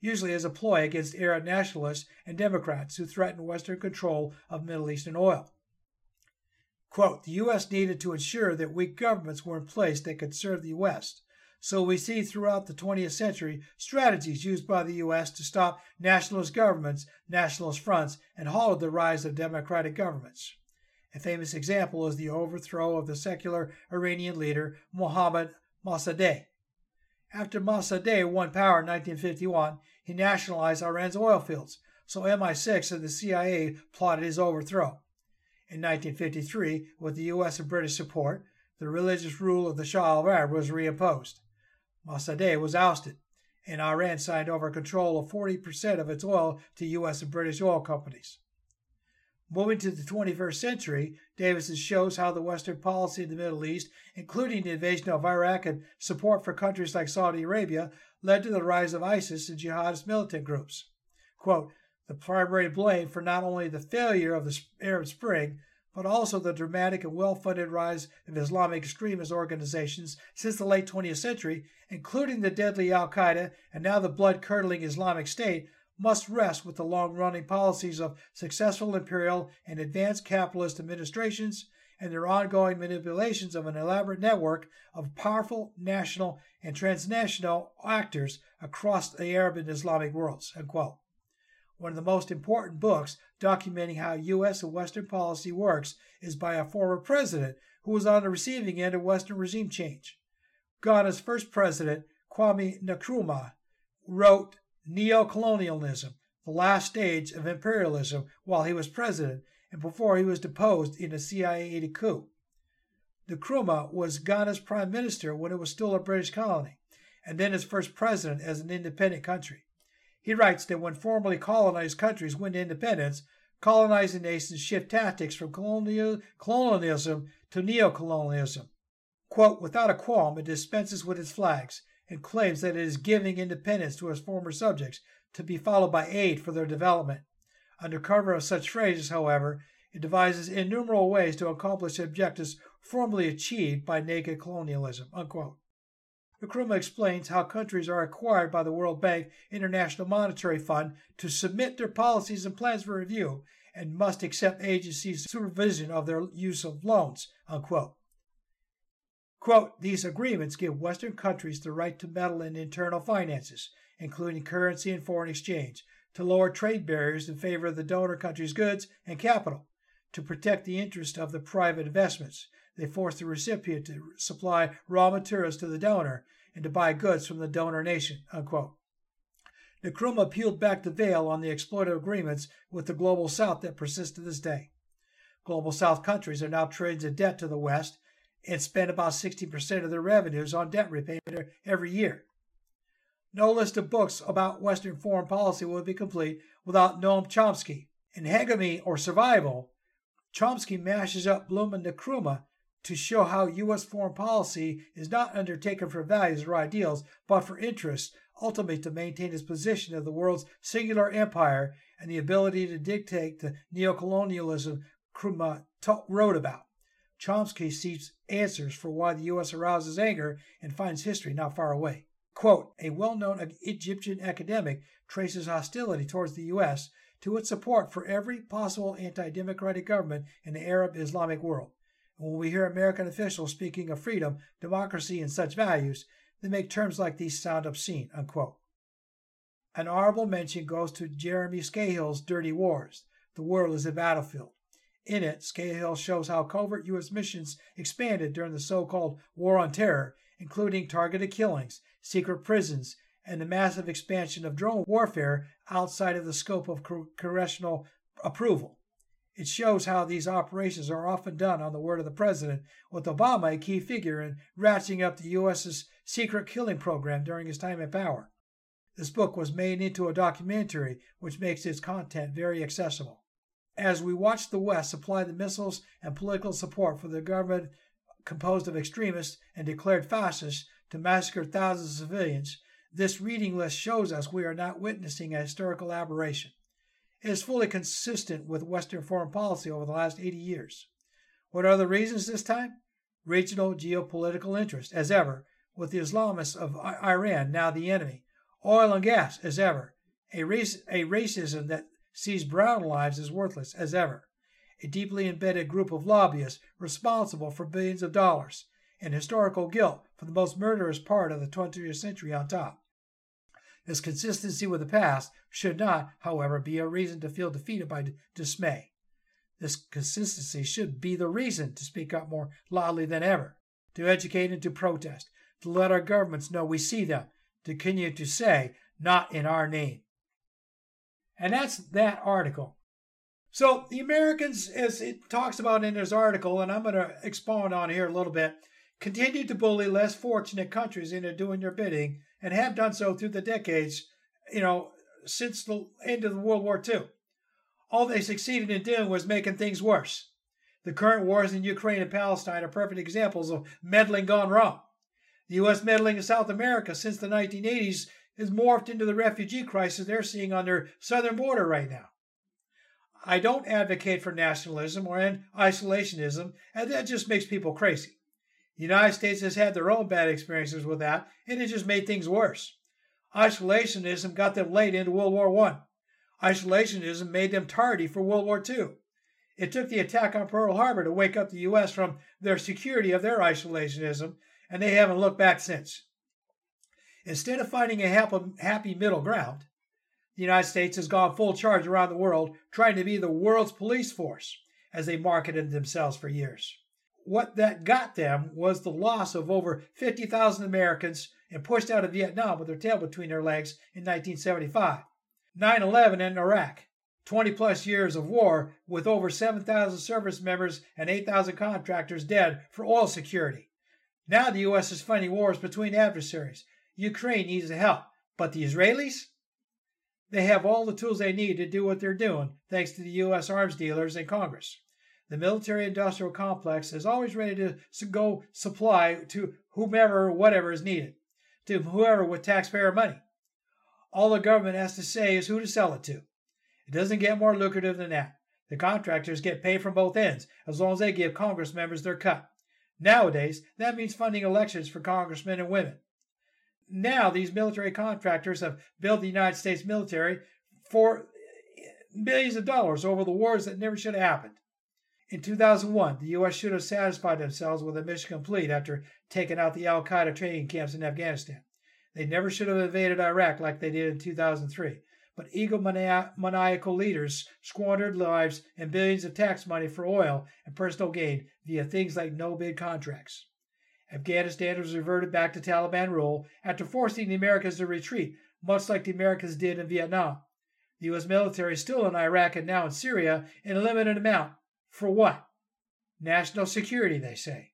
usually as a ploy against Arab nationalists and Democrats who threaten Western control of Middle Eastern oil. Quote, the U.S. needed to ensure that weak governments were in place that could serve the West, so we see throughout the 20th century strategies used by the U.S. to stop nationalist governments, nationalist fronts, and halt the rise of democratic governments. A famous example is the overthrow of the secular Iranian leader Mohammad Mossadegh. After Mossadegh won power in 1951, he nationalized Iran's oil fields, so MI6 and the CIA plotted his overthrow. In 1953, with the U.S. and British support, the religious rule of the Shah of Arab was reimposed. Mossadegh was ousted, and Iran signed over control of 40% of its oil to U.S. and British oil companies. Moving to the 21st century, Davidson shows how the Western policy in the Middle East, including the invasion of Iraq and support for countries like Saudi Arabia, led to the rise of ISIS and jihadist militant groups. Quote, the primary blame for not only the failure of the Arab Spring, but also the dramatic and well funded rise of Islamic extremist organizations since the late 20th century, including the deadly Al Qaeda and now the blood curdling Islamic State, must rest with the long running policies of successful imperial and advanced capitalist administrations and their ongoing manipulations of an elaborate network of powerful national and transnational actors across the Arab and Islamic worlds. Unquote one of the most important books documenting how U.S. and Western policy works is by a former president who was on the receiving end of Western regime change. Ghana's first president, Kwame Nkrumah, wrote Neocolonialism, the last stage of imperialism, while he was president and before he was deposed in a CIA aided coup. Nkrumah was Ghana's prime minister when it was still a British colony, and then its first president as an independent country. He writes that when formerly colonized countries win independence, colonizing nations shift tactics from colonial, colonialism to neocolonialism. Quote, without a qualm, it dispenses with its flags and claims that it is giving independence to its former subjects to be followed by aid for their development. Under cover of such phrases, however, it devises innumerable ways to accomplish objectives formerly achieved by naked colonialism. Unquote. Nkrumah explains how countries are required by the World Bank International Monetary Fund to submit their policies and plans for review and must accept agencies' supervision of their use of loans. Unquote. Quote, these agreements give Western countries the right to meddle in internal finances, including currency and foreign exchange, to lower trade barriers in favor of the donor country's goods and capital, to protect the interest of the private investments. They force the recipient to supply raw materials to the donor and to buy goods from the donor nation. Unquote. Nkrumah peeled back the veil on the exploitative agreements with the Global South that persist to this day. Global South countries are now traded in debt to the West and spend about 60% of their revenues on debt repayment every year. No list of books about Western foreign policy would be complete without Noam Chomsky. In Hegemony or Survival, Chomsky mashes up Blum and Nkrumah to show how U.S. foreign policy is not undertaken for values or ideals, but for interests, ultimately to maintain its position as the world's singular empire and the ability to dictate the neocolonialism Nkrumah wrote about. Chomsky seeks answers for why the U.S. arouses anger and finds history not far away. Quote, a well known Egyptian academic traces hostility towards the U.S. to its support for every possible anti democratic government in the Arab Islamic world. When we hear American officials speaking of freedom, democracy, and such values, they make terms like these sound obscene. Unquote. An honorable mention goes to Jeremy Scahill's Dirty Wars. The world is a battlefield. In it, Scahill shows how covert U.S. missions expanded during the so called War on Terror, including targeted killings, secret prisons, and the massive expansion of drone warfare outside of the scope of congressional approval. It shows how these operations are often done on the word of the president, with Obama a key figure in ratcheting up the U.S.'s secret killing program during his time in power. This book was made into a documentary, which makes its content very accessible. As we watch the West supply the missiles and political support for the government composed of extremists and declared fascists to massacre thousands of civilians, this reading list shows us we are not witnessing a historical aberration. It is fully consistent with Western foreign policy over the last 80 years. What are the reasons this time? Regional geopolitical interest, as ever, with the Islamists of Iran now the enemy. Oil and gas, as ever. A, race, a racism that sees brown lives as worthless, as ever. A deeply embedded group of lobbyists responsible for billions of dollars and historical guilt for the most murderous part of the 20th century on top. This consistency with the past should not, however, be a reason to feel defeated by dismay. This consistency should be the reason to speak up more loudly than ever, to educate and to protest, to let our governments know we see them, to continue to say, not in our name. And that's that article. So the Americans, as it talks about in this article, and I'm going to expound on here a little bit, continue to bully less fortunate countries into doing their bidding and have done so through the decades, you know, since the end of World War II. All they succeeded in doing was making things worse. The current wars in Ukraine and Palestine are perfect examples of meddling gone wrong. The U.S. meddling in South America since the 1980s has morphed into the refugee crisis they're seeing on their southern border right now. I don't advocate for nationalism or isolationism, and that just makes people crazy. The United States has had their own bad experiences with that, and it just made things worse. Isolationism got them late into World War I. Isolationism made them tardy for World War II. It took the attack on Pearl Harbor to wake up the U.S. from their security of their isolationism, and they haven't looked back since. Instead of finding a happy middle ground, the United States has gone full charge around the world, trying to be the world's police force, as they marketed themselves for years. What that got them was the loss of over 50,000 Americans and pushed out of Vietnam with their tail between their legs in 1975. 9 11 in Iraq. 20 plus years of war with over 7,000 service members and 8,000 contractors dead for oil security. Now the U.S. is fighting wars between adversaries. Ukraine needs the help, but the Israelis? They have all the tools they need to do what they're doing, thanks to the U.S. arms dealers and Congress. The military industrial complex is always ready to go supply to whomever, whatever is needed, to whoever with taxpayer money. All the government has to say is who to sell it to. It doesn't get more lucrative than that. The contractors get paid from both ends as long as they give Congress members their cut. Nowadays, that means funding elections for congressmen and women. Now, these military contractors have built the United States military for eh, billions of dollars over the wars that never should have happened. In 2001, the U.S. should have satisfied themselves with a mission complete after taking out the Al Qaeda training camps in Afghanistan. They never should have invaded Iraq like they did in 2003. But egomaniacal leaders squandered lives and billions of tax money for oil and personal gain via things like no bid contracts. Afghanistan was reverted back to Taliban rule after forcing the Americans to retreat, much like the Americans did in Vietnam. The U.S. military is still in Iraq and now in Syria in a limited amount. For what? National security, they say.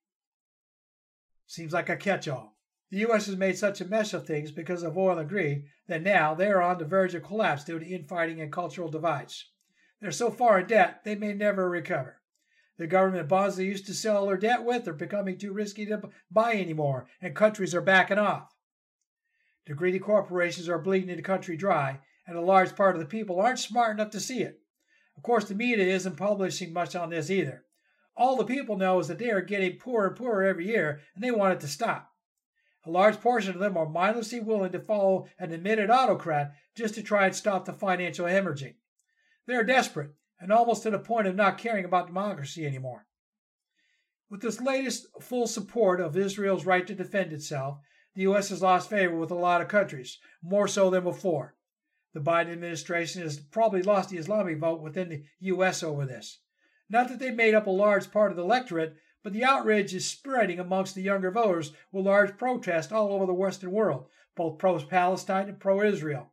Seems like a catch all. The U.S. has made such a mess of things because of oil and greed that now they are on the verge of collapse due to infighting and cultural divides. They're so far in debt they may never recover. The government bonds they used to sell their debt with are becoming too risky to buy anymore, and countries are backing off. The greedy corporations are bleeding the country dry, and a large part of the people aren't smart enough to see it. Of course, the media isn't publishing much on this either. All the people know is that they are getting poorer and poorer every year, and they want it to stop. A large portion of them are mindlessly willing to follow an admitted autocrat just to try and stop the financial hemorrhaging. They are desperate and almost to the point of not caring about democracy anymore. With this latest full support of Israel's right to defend itself, the U.S. has lost favor with a lot of countries, more so than before. The Biden administration has probably lost the Islamic vote within the U.S. over this. Not that they've made up a large part of the electorate, but the outrage is spreading amongst the younger voters with large protests all over the Western world, both pro Palestine and pro Israel.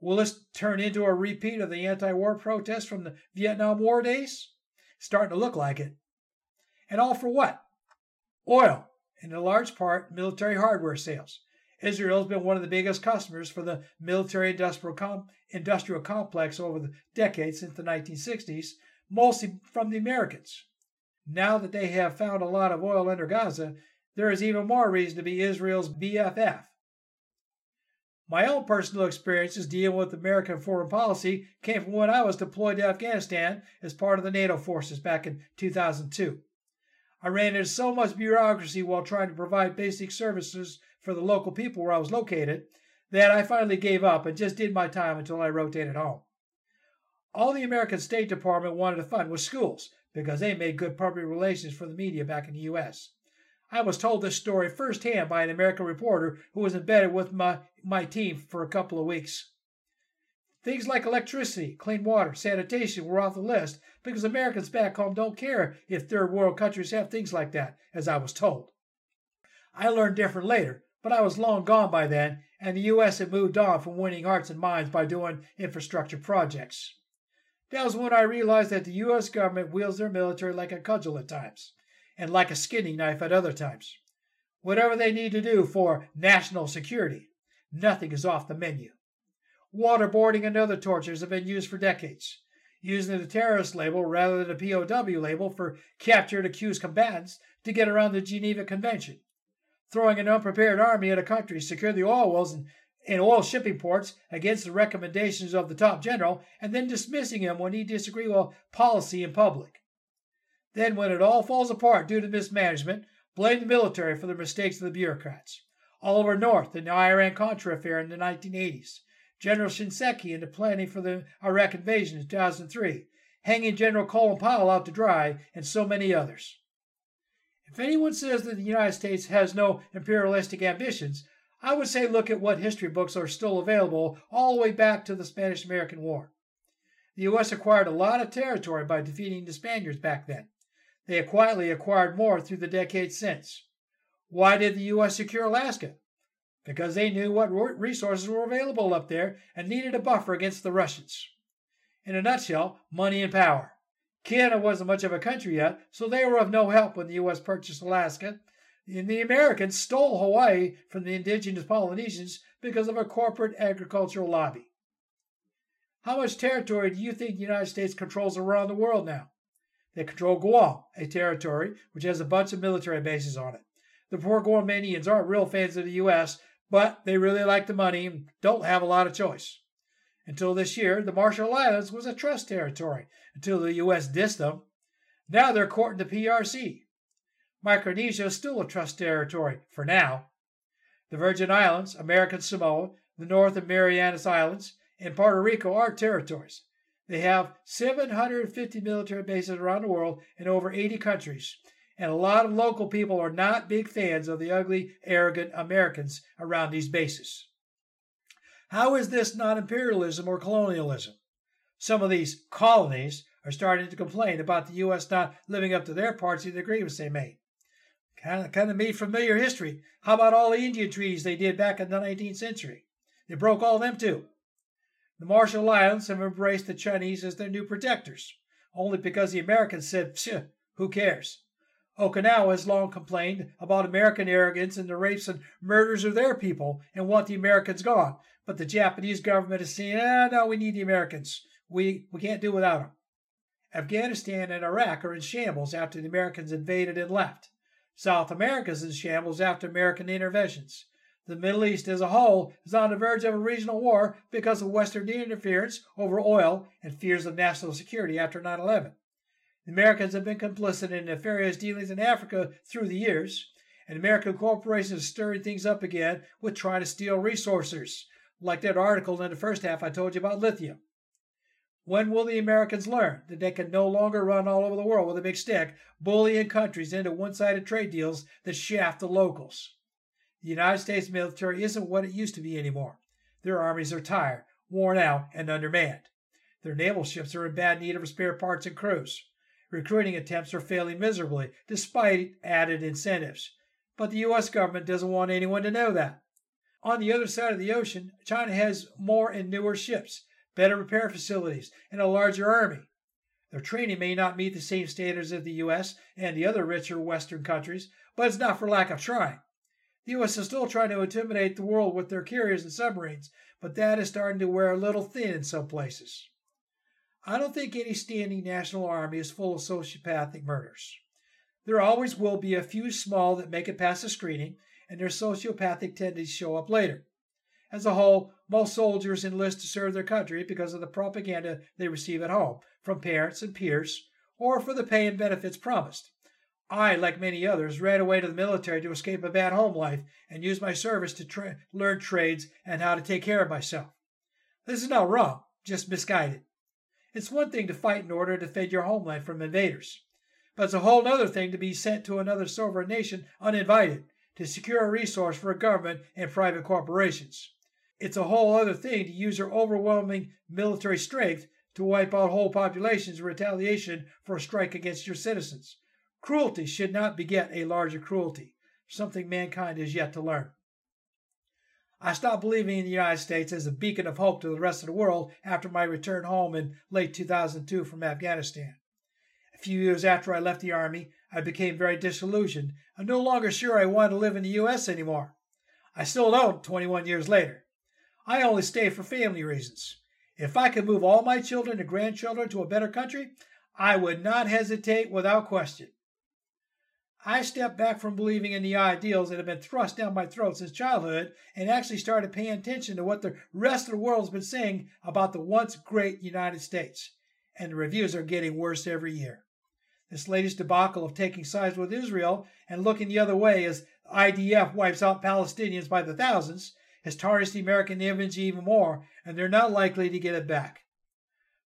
Will this turn into a repeat of the anti war protests from the Vietnam War days? Starting to look like it. And all for what? Oil, and in large part military hardware sales. Israel has been one of the biggest customers for the military industrial, com- industrial complex over the decades since the 1960s, mostly from the Americans. Now that they have found a lot of oil under Gaza, there is even more reason to be Israel's BFF. My own personal experiences dealing with American foreign policy came from when I was deployed to Afghanistan as part of the NATO forces back in 2002. I ran into so much bureaucracy while trying to provide basic services for the local people where I was located that I finally gave up and just did my time until I rotated home. All the American State Department wanted to fund was schools because they made good public relations for the media back in the U.S. I was told this story firsthand by an American reporter who was embedded with my, my team for a couple of weeks. Things like electricity, clean water, sanitation were off the list because Americans back home don't care if third world countries have things like that, as I was told. I learned different later, but I was long gone by then, and the U.S. had moved on from winning hearts and minds by doing infrastructure projects. That was when I realized that the U.S. government wields their military like a cudgel at times and like a skinning knife at other times. Whatever they need to do for national security, nothing is off the menu. Waterboarding and other tortures have been used for decades, using the terrorist label rather than the POW label for captured accused combatants to get around the Geneva Convention. Throwing an unprepared army at a country, secure the oil wells and, and oil shipping ports against the recommendations of the top general, and then dismissing him when he disagreed with policy in public. Then, when it all falls apart due to mismanagement, blame the military for the mistakes of the bureaucrats. Oliver North in the Iran Contra affair in the 1980s, General Shinseki in the planning for the Iraq invasion in 2003, hanging General Colin Powell out to dry, and so many others. If anyone says that the United States has no imperialistic ambitions, I would say look at what history books are still available all the way back to the Spanish American War. The U.S. acquired a lot of territory by defeating the Spaniards back then. They have quietly acquired more through the decades since. Why did the U.S. secure Alaska? Because they knew what resources were available up there and needed a buffer against the Russians. In a nutshell, money and power. Canada wasn't much of a country yet, so they were of no help when the U.S. purchased Alaska. And the Americans stole Hawaii from the indigenous Polynesians because of a corporate agricultural lobby. How much territory do you think the United States controls around the world now? They control Guam, a territory which has a bunch of military bases on it. The poor Guamanians aren't real fans of the U.S., but they really like the money and don't have a lot of choice. Until this year, the Marshall Islands was a trust territory until the U.S. dissed them. Now they're courting the PRC. Micronesia is still a trust territory for now. The Virgin Islands, American Samoa, the North and Marianas Islands, and Puerto Rico are territories. They have 750 military bases around the world in over 80 countries. And a lot of local people are not big fans of the ugly, arrogant Americans around these bases. How is this not imperialism or colonialism? Some of these colonies are starting to complain about the U.S. not living up to their parts of the agreements they made. Kind of, kind of made familiar history. How about all the Indian treaties they did back in the 19th century? They broke all of them too. The Marshall Islands have embraced the Chinese as their new protectors, only because the Americans said, who cares? Okinawa has long complained about American arrogance and the rapes and murders of their people and want the Americans gone. But the Japanese government is saying, ah, no, we need the Americans. We, we can't do without them. Afghanistan and Iraq are in shambles after the Americans invaded and left. South America is in shambles after American interventions. The Middle East as a whole is on the verge of a regional war because of Western interference over oil and fears of national security after 9 11. The Americans have been complicit in nefarious dealings in Africa through the years, and American corporations are stirring things up again with trying to steal resources, like that article in the first half I told you about lithium. When will the Americans learn that they can no longer run all over the world with a big stick, bullying countries into one sided trade deals that shaft the locals? The United States military isn't what it used to be anymore. Their armies are tired, worn out, and undermanned. Their naval ships are in bad need of spare parts and crews. Recruiting attempts are failing miserably, despite added incentives. But the U.S. government doesn't want anyone to know that. On the other side of the ocean, China has more and newer ships better repair facilities, and a larger army. Their training may not meet the same standards as the U.S. and the other richer Western countries, but it's not for lack of trying. The U.S. is still trying to intimidate the world with their carriers and submarines, but that is starting to wear a little thin in some places. I don't think any standing national army is full of sociopathic murders. There always will be a few small that make it past the screening, and their sociopathic tendencies show up later. As a whole, most soldiers enlist to serve their country because of the propaganda they receive at home from parents and peers, or for the pay and benefits promised. I, like many others, ran away to the military to escape a bad home life and use my service to tra- learn trades and how to take care of myself. This is not wrong, just misguided. It's one thing to fight in order to defend your homeland from invaders, but it's a whole other thing to be sent to another sovereign nation uninvited to secure a resource for government and private corporations. It's a whole other thing to use your overwhelming military strength to wipe out whole populations in retaliation for a strike against your citizens. Cruelty should not beget a larger cruelty, something mankind has yet to learn. I stopped believing in the United States as a beacon of hope to the rest of the world after my return home in late 2002 from Afghanistan. A few years after I left the Army, I became very disillusioned. I'm no longer sure I want to live in the U.S. anymore. I still don't 21 years later. I only stay for family reasons. If I could move all my children and grandchildren to a better country, I would not hesitate without question. I stepped back from believing in the ideals that have been thrust down my throat since childhood and actually started paying attention to what the rest of the world has been saying about the once great United States. And the reviews are getting worse every year. This latest debacle of taking sides with Israel and looking the other way as IDF wipes out Palestinians by the thousands has tarnished the American image even more, and they're not likely to get it back.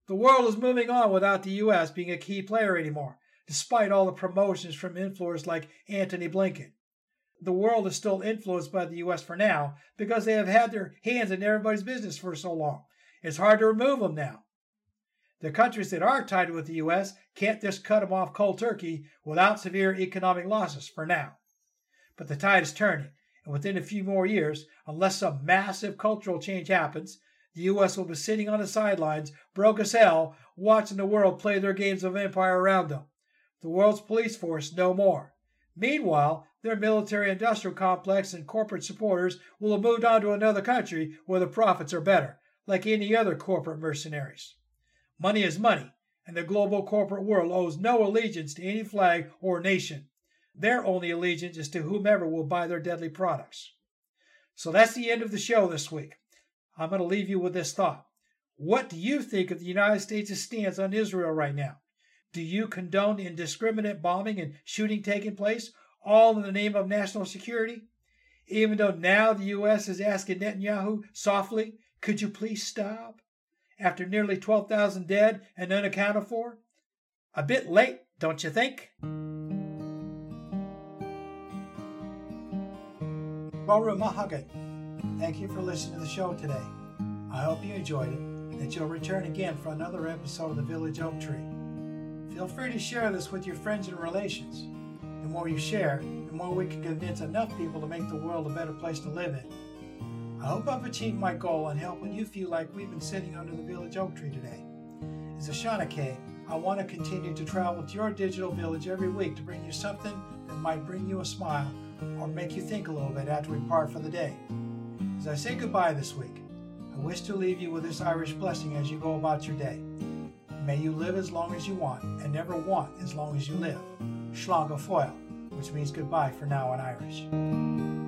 The world is moving on without the U.S. being a key player anymore, despite all the promotions from influencers like Antony Blinken. The world is still influenced by the U.S. for now because they have had their hands in everybody's business for so long. It's hard to remove them now. The countries that are tied with the U.S. can't just cut them off cold turkey without severe economic losses for now. But the tide is turning, and within a few more years, unless some massive cultural change happens, the U.S. will be sitting on the sidelines, broke as hell, watching the world play their games of empire around them. The world's police force no more. Meanwhile, their military industrial complex and corporate supporters will have moved on to another country where the profits are better, like any other corporate mercenaries. Money is money, and the global corporate world owes no allegiance to any flag or nation. Their only allegiance is to whomever will buy their deadly products. So that's the end of the show this week. I'm going to leave you with this thought. What do you think of the United States' stance on Israel right now? Do you condone indiscriminate bombing and shooting taking place, all in the name of national security? Even though now the U.S. is asking Netanyahu softly, could you please stop? After nearly 12,000 dead and unaccounted for? A bit late, don't you think? Go raibh maith agat, thank you for listening to the show today. I hope you enjoyed it and that you'll return again for another episode of the Village Oak Tree. Feel free to share this with your friends and relations. The more you share, the more we can convince enough people to make the world a better place to live in. I hope I've achieved my goal in helping you feel like we've been sitting under the Village Oak Tree today. As a Shanachie, I want to continue to travel to your digital village every week to bring you something that might bring you a smile or make you think a little bit after we part for the day. As I say goodbye this week, I wish to leave you with this Irish blessing as you go about your day. May you live as long as you want and never want as long as you live. Go fóill, which means goodbye for now in Irish.